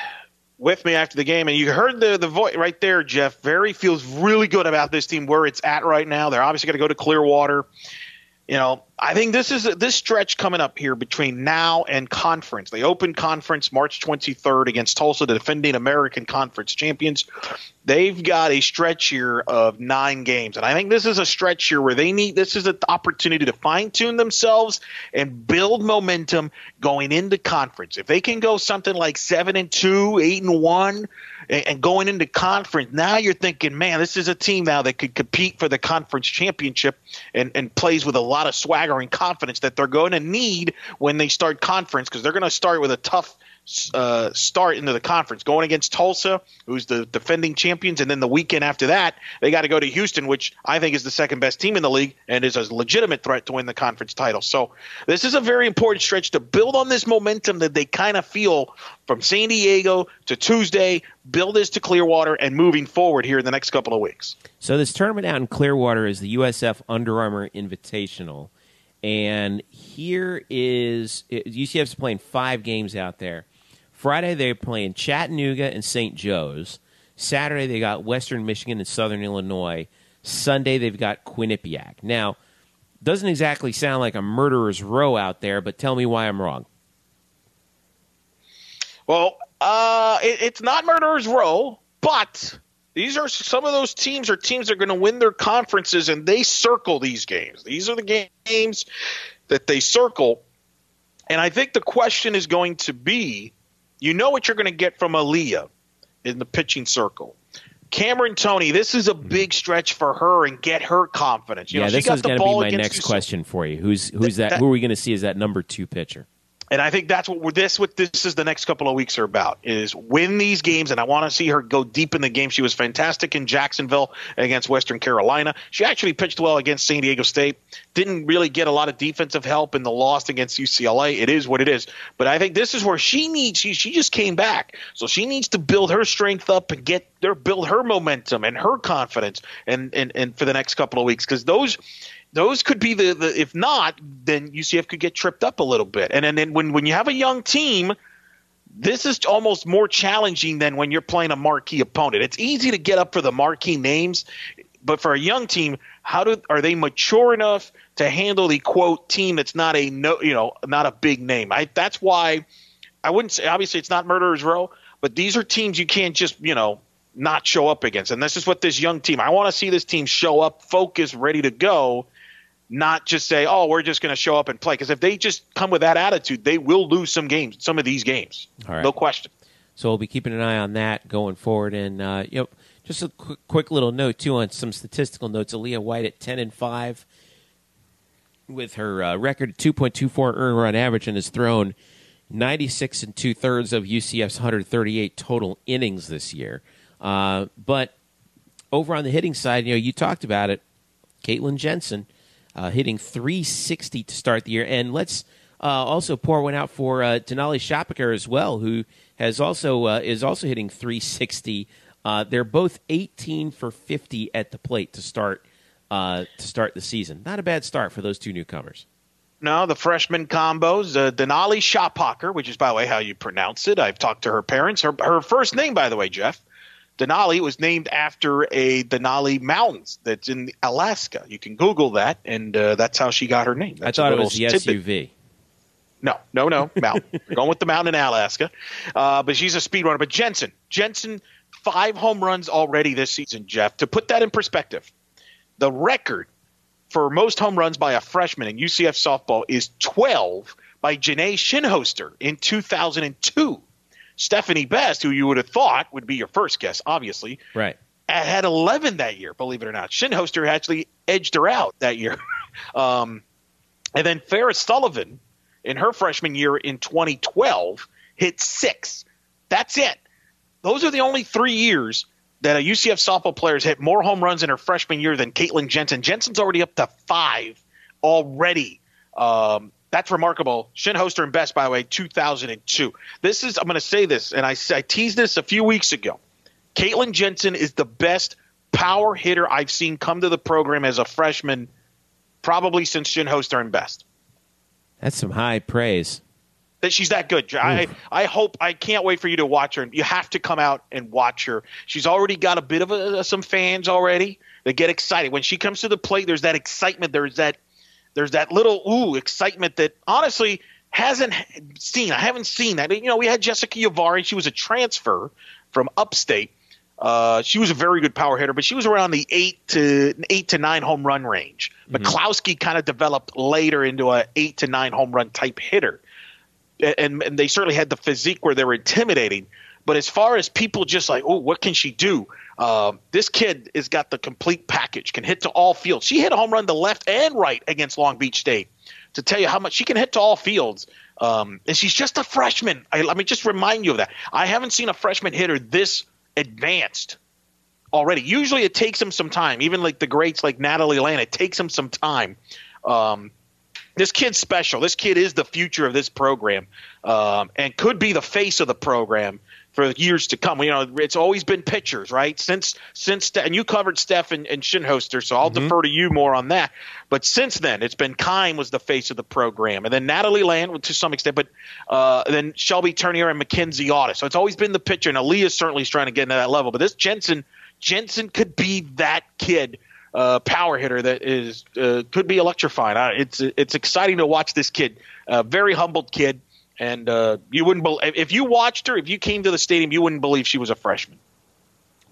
with me after the game, and you heard the the voice right there, Jeff. Very feels really good about this team where it's at right now. They're obviously going to go to Clearwater. You know, I think this is this stretch coming up here between now and conference. They open conference March 23rd against Tulsa, the defending American Conference champions. They've got a stretch here of nine games, and I think this is a stretch here where they need. This is an opportunity to fine tune themselves and build momentum going into conference. If they can go something like seven and two, eight and one, and going into conference, now you're thinking, man, this is a team now that could compete for the conference championship and, and plays with a lot of swagger and confidence that they're going to need when they start conference because they're going to start with a tough uh, start into the conference, going against Tulsa, who's the defending champions, and then the weekend after that, they got to go to Houston, which I think is the second best team in the league and is a legitimate threat to win the conference title. So this is a very important stretch to build on this momentum that they kind of feel from San Diego to Tuesday, build this to Clearwater, and moving forward here in the next couple of weeks. So this tournament out in Clearwater is the USF Under Armour Invitational. And here is UCF's playing five games out there. Friday they're playing Chattanooga and St. Joe's. Saturday they got Western Michigan and Southern Illinois. Sunday they've got Quinnipiac. Now, doesn't exactly sound like a murderer's row out there, but tell me why I'm wrong. Well, uh, it, it's not murderer's row, but these are some of those teams are teams that are going to win their conferences, and they circle these games. These are the games that they circle, and I think the question is going to be, you know what you're going to get from Aaliyah in the pitching circle. Cameron Tony, this is a hmm. big stretch for her and get her confidence. You yeah, know, this she got is the going to be ball my next question for you. Who's who's that? that- who are we going to see as that number two pitcher? And I think that's what we're, this what this is the next couple of weeks are about is win these games and I want to see her go deep in the game. She was fantastic in Jacksonville against Western Carolina. She actually pitched well against San Diego State. Didn't really get a lot of defensive help in the loss against UCLA. It is what it is. But I think this is where she needs she she just came back. So she needs to build her strength up and get there build her momentum and her confidence and and, and for the next couple of weeks cuz those those could be the, the if not, then UCF could get tripped up a little bit. And then when when you have a young team, this is almost more challenging than when you're playing a marquee opponent. It's easy to get up for the marquee names, but for a young team, how do are they mature enough to handle the quote team that's not a no you know not a big name? I that's why I wouldn't say obviously it's not murderers row, but these are teams you can't just you know not show up against. And this is what this young team. I want to see this team show up, focus, ready to go not just say, "Oh, we're just going to show up and play." Because if they just come with that attitude, they will lose some games, some of these games, no question. So we'll be keeping an eye on that going forward. And uh, you know, just a quick, quick little note too on some statistical notes. Aaliyah White at ten and five with her uh, record two point two four earn run average and has thrown ninety six and two thirds of UCF's one hundred thirty eight total innings this year. Uh, but over on the hitting side, you know, you talked about it, Caitlin Jensen uh, hitting 360 to start the year. And let's uh, also pour one out for uh, Denali Shapaker as well, who has also uh, is also hitting 360. Uh, they're both 18 for 50 at the plate to start uh, to start the season. Not a bad start for those two newcomers. No, the freshman combos. Uh, Denali Shapaker, which is by the way how you pronounce it. I've talked to her parents. Her her first name, by the way, Jeff, Denali was named after a Denali Mountains that's in Alaska. You can Google that, and uh, that's how she got her name. That's I thought it was the tidbit. SUV. No, no, no, mountain. going with the mountain in Alaska. Uh, but she's a speed runner. But Jensen, Jensen, five home runs already this season, Jeff. To put that in perspective, the record for most home runs by a freshman in UCF softball is 12 by Janae Shinhoster in 2002. Stephanie Best, who you would have thought would be your first guess, obviously, right, had 11 that year. Believe it or not, Shinhoster actually edged her out that year. um, and then Farris Sullivan, in her freshman year in 2012, hit six. That's it. Those are the only three years that a UCF softball player has hit more home runs in her freshman year than Caitlin Jensen. Jensen's already up to five already. Um, that's remarkable. Shinhoster and Best, by the way, 2002. This is, I'm going to say this, and I, I teased this a few weeks ago. Caitlin Jensen is the best power hitter I've seen come to the program as a freshman, probably since Shinhoster and Best. That's some high praise. That she's that good. I, I hope I can't wait for you to watch her. You have to come out and watch her. She's already got a bit of a, some fans already. They get excited when she comes to the plate. There's that excitement. There's that there's that little ooh excitement that honestly hasn't seen. I haven't seen that. You know, we had Jessica Yavari. She was a transfer from upstate. Uh, she was a very good power hitter, but she was around the eight to eight to nine home run range. Mm-hmm. Kind of developed later into a eight to nine home run type hitter, and, and they certainly had the physique where they were intimidating. But as far as people just like, oh, what can she do? Uh, this kid has got the complete package, can hit to all fields. She hit a home run to left and right against Long Beach State to tell you how much she can hit to all fields. Um, and she's just a freshman. I, let me just remind you of that. I haven't seen a freshman hitter this advanced already. Usually it takes them some time. Even like the greats like Natalie Land, it takes them some time. Um, this kid's special. This kid is the future of this program um, and could be the face of the program for years to come. You know, it's always been pitchers, right? Since since and you covered Steph and, and Shinhoster, so I'll mm-hmm. defer to you more on that. But since then, it's been Kime was the face of the program, and then Natalie Land to some extent, but uh, then Shelby Turnier and Mackenzie Otis. So it's always been the pitcher, and Aaliyah certainly is trying to get into that level. But this Jensen Jensen could be that kid. Uh, power hitter that is uh, could be electrifying. It's it's exciting to watch this kid. A very humbled kid and uh, you wouldn't believe if you watched her. If you came to the stadium, you wouldn't believe she was a freshman.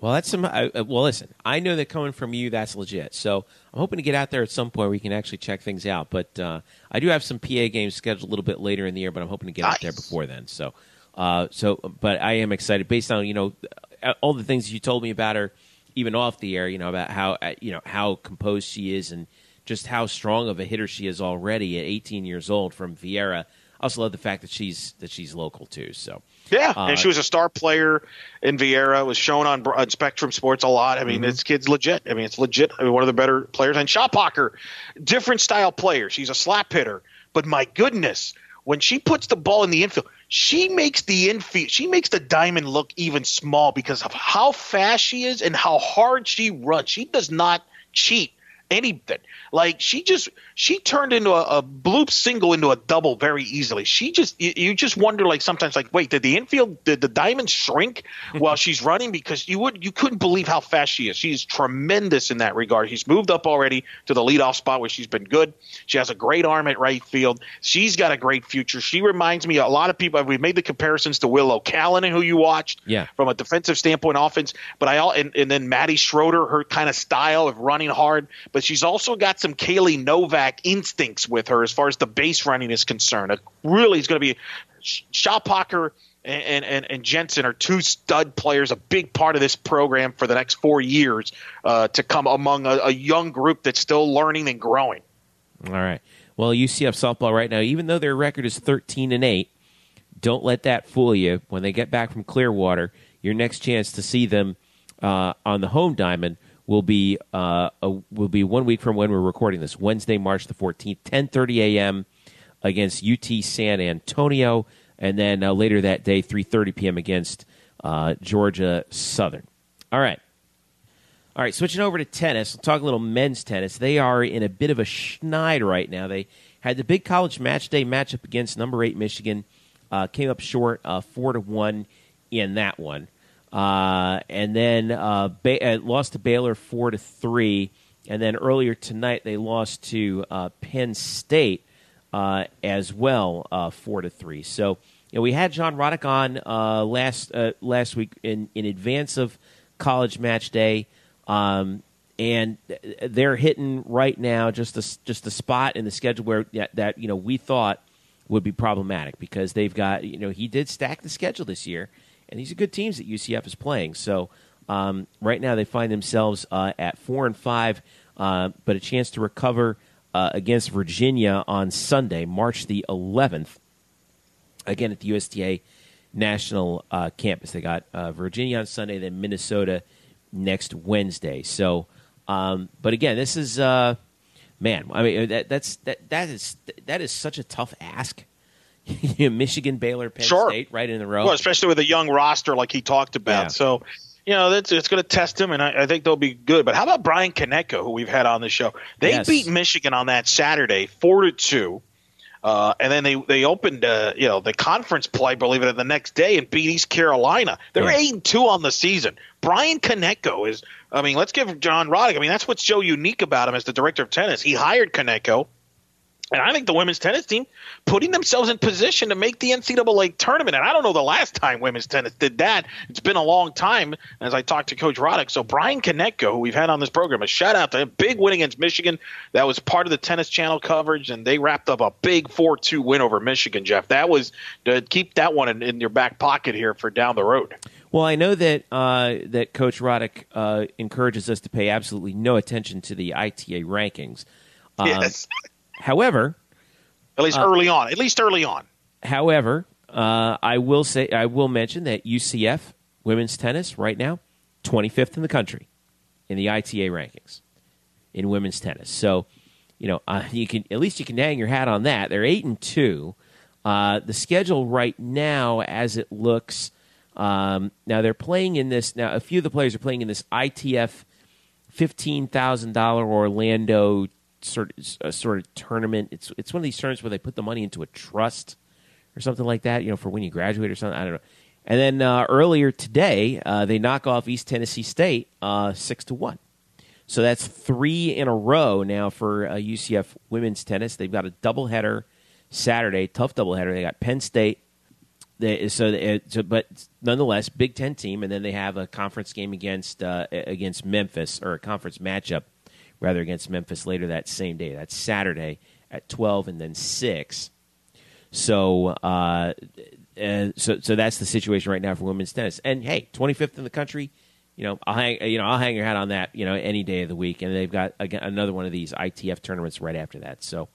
Well, that's some. Uh, well, listen, I know that coming from you, that's legit. So I'm hoping to get out there at some point where we can actually check things out. But uh, I do have some PA games scheduled a little bit later in the year, but I'm hoping to get nice. out there before then. So, uh, so, but I am excited based on you know all the things you told me about her, even off the air. You know about how uh, you know how composed she is and just how strong of a hitter she is already at 18 years old from Viera I also love the fact that she's that she's local too. So Yeah, Uh, and she was a star player in Viera. Was shown on, on Spectrum Sports a lot. I mean, Mm-hmm. this kid's legit. I mean, it's legit. I mean, one of the better players. And Shophocker, different style player. She's a slap hitter, but my goodness, when she puts the ball in the infield, she makes the infield. She makes the diamond look even small because of how fast she is and how hard she runs. She does not cheat anything. Like she just she turned into a, a bloop single into a double very easily. She just you, you just wonder like sometimes like wait did the infield did the diamond shrink while she's running because you would you couldn't believe how fast she is. She's tremendous in that regard. She's moved up already to the leadoff spot where she's been good. She has a great arm at right field. She's got a great future. She reminds me a lot of people. We've made the comparisons to Willow Callanan who you watched Yeah. from a defensive standpoint, offense. But I all and, and then Maddie Schroeder, her kind of style of running hard, but she's also got some Kaylee Novak instincts with her as far as the base running is concerned. Really is going to be Shophocker and, and, and Jensen are two stud players, a big part of this program for the next four years uh, to come among a, a young group that's still learning and growing. All right. Well, UCF softball right now, even though their record is 13 and 8, don't let that fool you. When they get back from Clearwater, your next chance to see them uh, on the home diamond will be uh, a, will be one week from when we're recording this, Wednesday, March the 14th, 10:30 a.m. against UT San Antonio, and then uh, later that day, 3:30 p.m. against uh, Georgia Southern. All right. All right, switching over to tennis, we'll talk a little men's tennis. They are in a bit of a schneid right now. They had the big college match day matchup against number eight Michigan, uh, came up short, uh, four to one in that one, uh, and then uh, ba- uh, lost to Baylor four to three, and then earlier tonight they lost to uh, Penn State uh, as well, four to three. So you know, we had John Roddick on last last week in in advance of college match day. Um, and they're hitting right now just just a spot in the schedule where that you know we thought would be problematic because they've got you know he did stack the schedule this year, and these are good teams that UCF is playing. So um, right now they find themselves uh, at four and five, uh, but a chance to recover uh, against Virginia on Sunday, March the 11th, again at the USTA National uh, Campus. They got uh, Virginia on Sunday, then Minnesota next Wednesday. So, um, but again, this is uh, man. I mean, that, that's that that is that is such a tough ask. Michigan, Baylor, Penn Sure. State, right in the row. Well, especially with a young roster like he talked about. Yeah. So, you know, that's it's going to test him, and I, I think they'll be good. But how about Brian Konecko, who we've had on the show? They Yes. beat Michigan on that Saturday, four to two. Uh, and then they they opened uh, you know the conference play, believe it, the next day and beat East Carolina. They're eight and two on the season. Brian Konecko is. I mean, let's give John Roddick. I mean, that's what's so unique about him as the director of tennis. He hired Konecko, and I think the women's tennis team putting themselves in position to make the NCAA tournament. And I don't know the last time women's tennis did that. It's been a long time, as I talked to Coach Roddick. So Brian Konecko, who we've had on this program, a shout out to him. Big win against Michigan. That was part of the Tennis Channel coverage, and they wrapped up a big 4-2 win over Michigan, Jeff. That was to keep that one in, in your back pocket here for down the road. Well, I know that uh, that Coach Roddick uh, encourages us to pay absolutely no attention to the ITA rankings. Um, yes. However, At least early on. At least early on. However, uh, I will say I will mention that UCF women's tennis right now, 25th in the country in the ITA rankings in women's tennis. So, you know, uh, you can at least you can hang your hat on that. They're eight and two. Uh, the schedule right now, as it looks, um, now they're playing in this. Now, a few of the players are playing in this ITF fifteen thousand dollar Orlando sort uh, sort of tournament. It's it's one of these tournaments where they put the money into a trust or something like that. You know, for when you graduate or something. I don't know. And then uh, earlier today, uh, they knock off East Tennessee State uh, six to one. So that's three in a row now for uh, UCF women's tennis. They've got a doubleheader Saturday, tough doubleheader. They got Penn State. They, so, they, so, but nonetheless, Big Ten team, and then they have a conference game against uh, against Memphis, or a conference matchup rather against Memphis later that same day. That's Saturday at twelve, and then six. So, uh, so, so that's the situation right now for women's tennis. And hey, twenty fifth in the country. You know, I'll hang. You know, I'll hang your hat on that. You know, any day of the week. And they've got again, another one of these ITF tournaments right after that. So,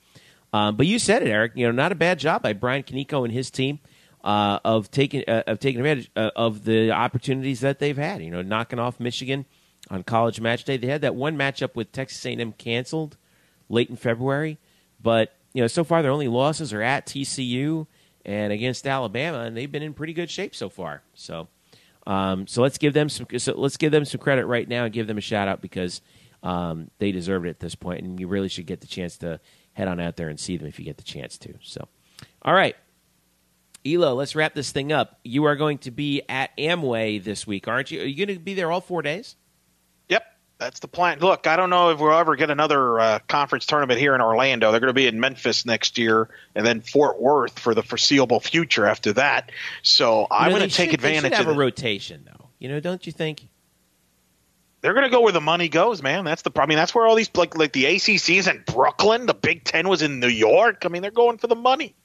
Um, but you said it, Eric. You know, not a bad job by Brian Kaneko and his team uh, of taking uh, of taking advantage uh, of the opportunities that they've had. You know, knocking off Michigan on College Match Day. They had that one matchup with Texas A&M canceled late in February, but you know, so far their only losses are at TCU and against Alabama, and they've been in pretty good shape so far. So, um, so let's give them some so let's give them some credit right now and give them a shout out because um, they deserve it at this point, and you really should get the chance to head on out there and see them if you get the chance to. So, all right. Elo, let's wrap this thing up. You are going to be at Amway this week, aren't you? Are you going to be there all four days? That's the plan. Look, I don't know if we'll ever get another uh, conference tournament here in Orlando. They're going to be in Memphis next year, and then Fort Worth for the foreseeable future after that. So I'm going to take should- they should advantage have of a rotation, though. You know, don't you think? They're going to go where the money goes, man. That's the. I mean, that's where all these like like the ACC is in Brooklyn. The Big Ten was in New York. I mean, they're going for the money.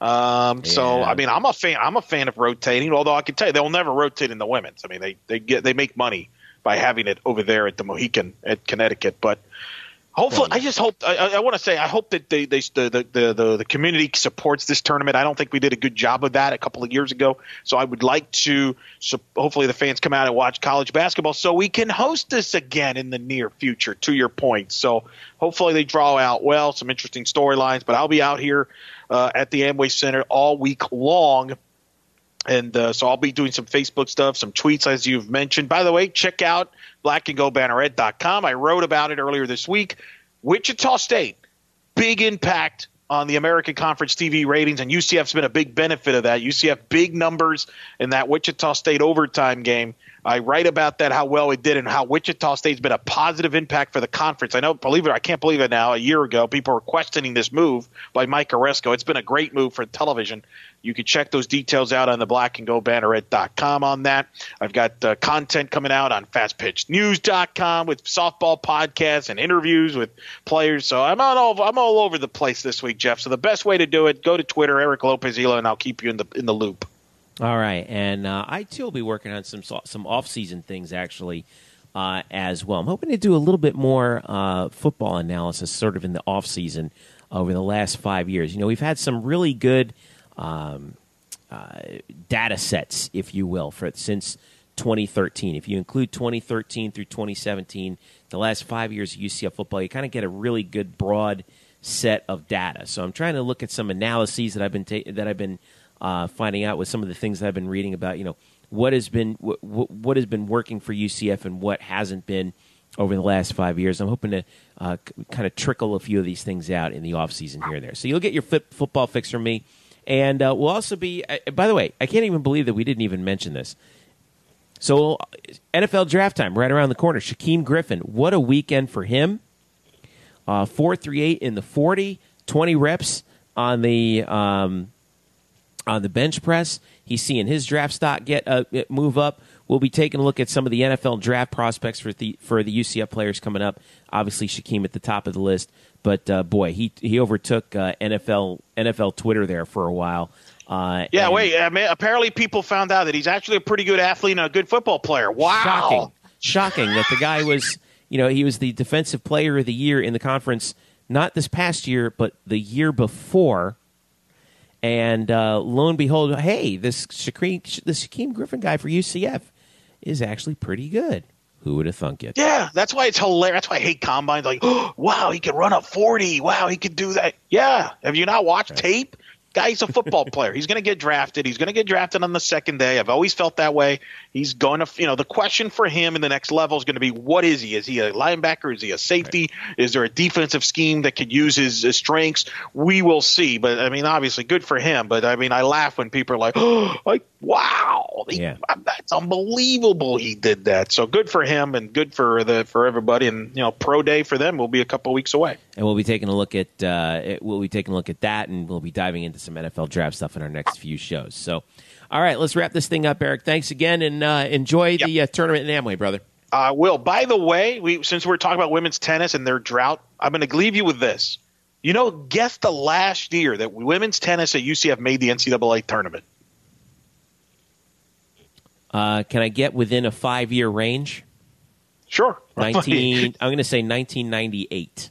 Um, So I mean, I'm a fan. I'm a fan of rotating. Although I can tell you, they'll never rotate in the women's. I mean, they they get they make money by having it over there at the Mohegan at Connecticut. But hopefully, I just hope. I, I, want to say I hope that they they the, the the the the community supports this tournament. I don't think we did a good job of that a couple of years ago. So I would like to. So hopefully, the fans come out and watch college basketball, so we can host this again in the near future. To your point, so hopefully they draw out well some interesting storylines. But I'll be out here uh, at the Amway Center all week long. And uh, so I'll be doing some Facebook stuff, some tweets, as you've mentioned. By the way, check out blackandgoldbanneret.com. I wrote about it earlier this week. Wichita State, big impact on the American Conference TV ratings, and UCF's been a big benefit of that. UCF big numbers in that Wichita State overtime game. I write about that, how well it did, and how Wichita State's been a positive impact for the conference. I know, believe it, I can't believe it now. A year ago, people were questioning this move by Mike Aresco. It's been a great move for television. You can check those details out on the blackandgoldbanneret.com on that. I've got uh, content coming out on fastpitchnews.com with softball podcasts and interviews with players. So I'm on all I'm all over the place this week, Jeff. So the best way to do it, go to Twitter, Eric Lopez Elo, and I'll keep you in the in the loop. All right, and uh, I too will be working on some some off season things actually uh, as well. I'm hoping to do a little bit more uh, football analysis, sort of in the off season over the last five years. You know, we've had some really good um, uh, data sets, if you will, for since 2013. If you include 2013 through 2017, the last five years of UCF football, you kind of get a really good broad set of data. So I'm trying to look at some analyses that I've been ta- that I've been uh, finding out with some of the things that I've been reading about. You know, what has been what, has been working for UCF and what hasn't been over the last five years. I'm hoping to uh, c- kind of trickle a few of these things out in the off season here and there. So you'll get your fit, football fix from me. And uh, we'll also be, uh, by the way, I can't even believe that we didn't even mention this. So, NFL draft time right around the corner. Shaquem Griffin, what a weekend for him. Uh, 438 in the 40, 20 reps on the um, on the bench press. He's seeing his draft stock get uh, move up. We'll be taking a look at some of the NFL draft prospects for the for the UCF players coming up. Obviously, Shaquem at the top of the list, but uh, boy, he he overtook uh, NFL NFL Twitter there for a while. Uh, Yeah, and- wait. I mean, apparently, people found out that he's actually a pretty good athlete and a good football player. Wow. Shocking. Shocking that the guy was, you know, he was the defensive player of the year in the conference, not this past year, but the year before. And uh, lo and behold, hey, this Shaquem, this Shaquem Griffin guy for UCF is actually pretty good. Who would have thunk it? Yeah, that's why it's hilarious. That's why I hate combines. Like, oh, wow, he could run a 40. Wow, he could do that. Yeah. Have you not watched tape? Guy's a football player. He's going to get drafted. He's going to get drafted on the second day. I've always felt that way. He's going to, you know, the question for him in the next level is going to be what is he? Is he a linebacker? Is he a safety? Is there a defensive scheme that could use his, his strengths? We will see. But I mean, obviously, good for him. But I mean, I laugh when people are like, oh, like, wow, he- Yeah. that's unbelievable. He did that. So good for him and good for the for everybody. And you know, pro day for them will be a couple weeks away. And we'll be taking a look at uh, we'll be taking a look at that, and we'll be diving into some NFL draft stuff in our next few shows. So, all right, let's wrap this thing up, Eric. Thanks again, and uh, enjoy the uh, tournament in Amway, brother. Uh, Will, by the way, we since we're talking about women's tennis and their drought, I'm going to leave you with this. You know, guess the last year that women's tennis at UCF made the NCAA tournament. Uh, can I get within a five year range? Sure. Nineteen. I'm going to say 1998.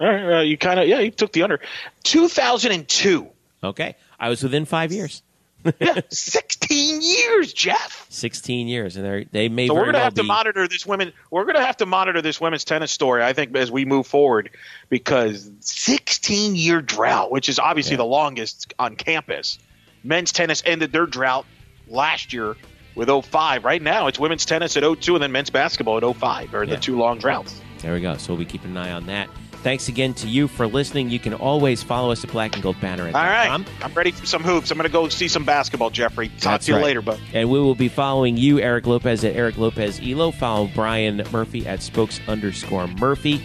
Uh, you kind of yeah, you took the under. 2002. Okay, I was within five years. yeah, 16 years, Jeff. 16 years, and they they may. So we're going to to have to monitor this women. We're going to have to monitor this women's tennis story. I think as we move forward, because 16 year drought, which is obviously Yeah. the longest on campus. Men's tennis ended their drought last year with 05. Right now, it's women's tennis at 02 and then men's basketball at 05 are Yeah. the two long droughts. There we go. So we'll be keeping an eye on that. Thanks again to you for listening. You can always follow us at Black and Gold Banner. All right, I'm ready for some hoops. I'm going to go see some basketball, Jeffrey. Talk That's to you right. later, bud. And we will be following you, Eric Lopez, at Eric Lopez Elo. Follow Brian Murphy at spokes underscore Murphy.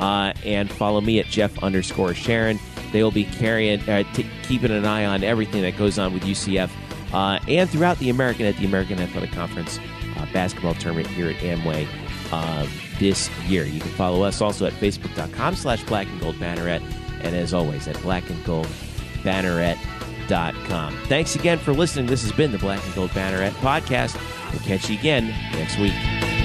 Uh, and follow me at Jeff underscore Sharon. They will be carrying, uh, t- keeping an eye on everything that goes on with UCF uh, and throughout the American at the American Athletic Conference uh, basketball tournament here at Amway uh, this year. You can follow us also at facebook.com slash black and gold banneret. And as always, at black and gold banneret.com. Thanks again for listening. This has been the Black and Gold Banneret podcast. We'll catch you again next week.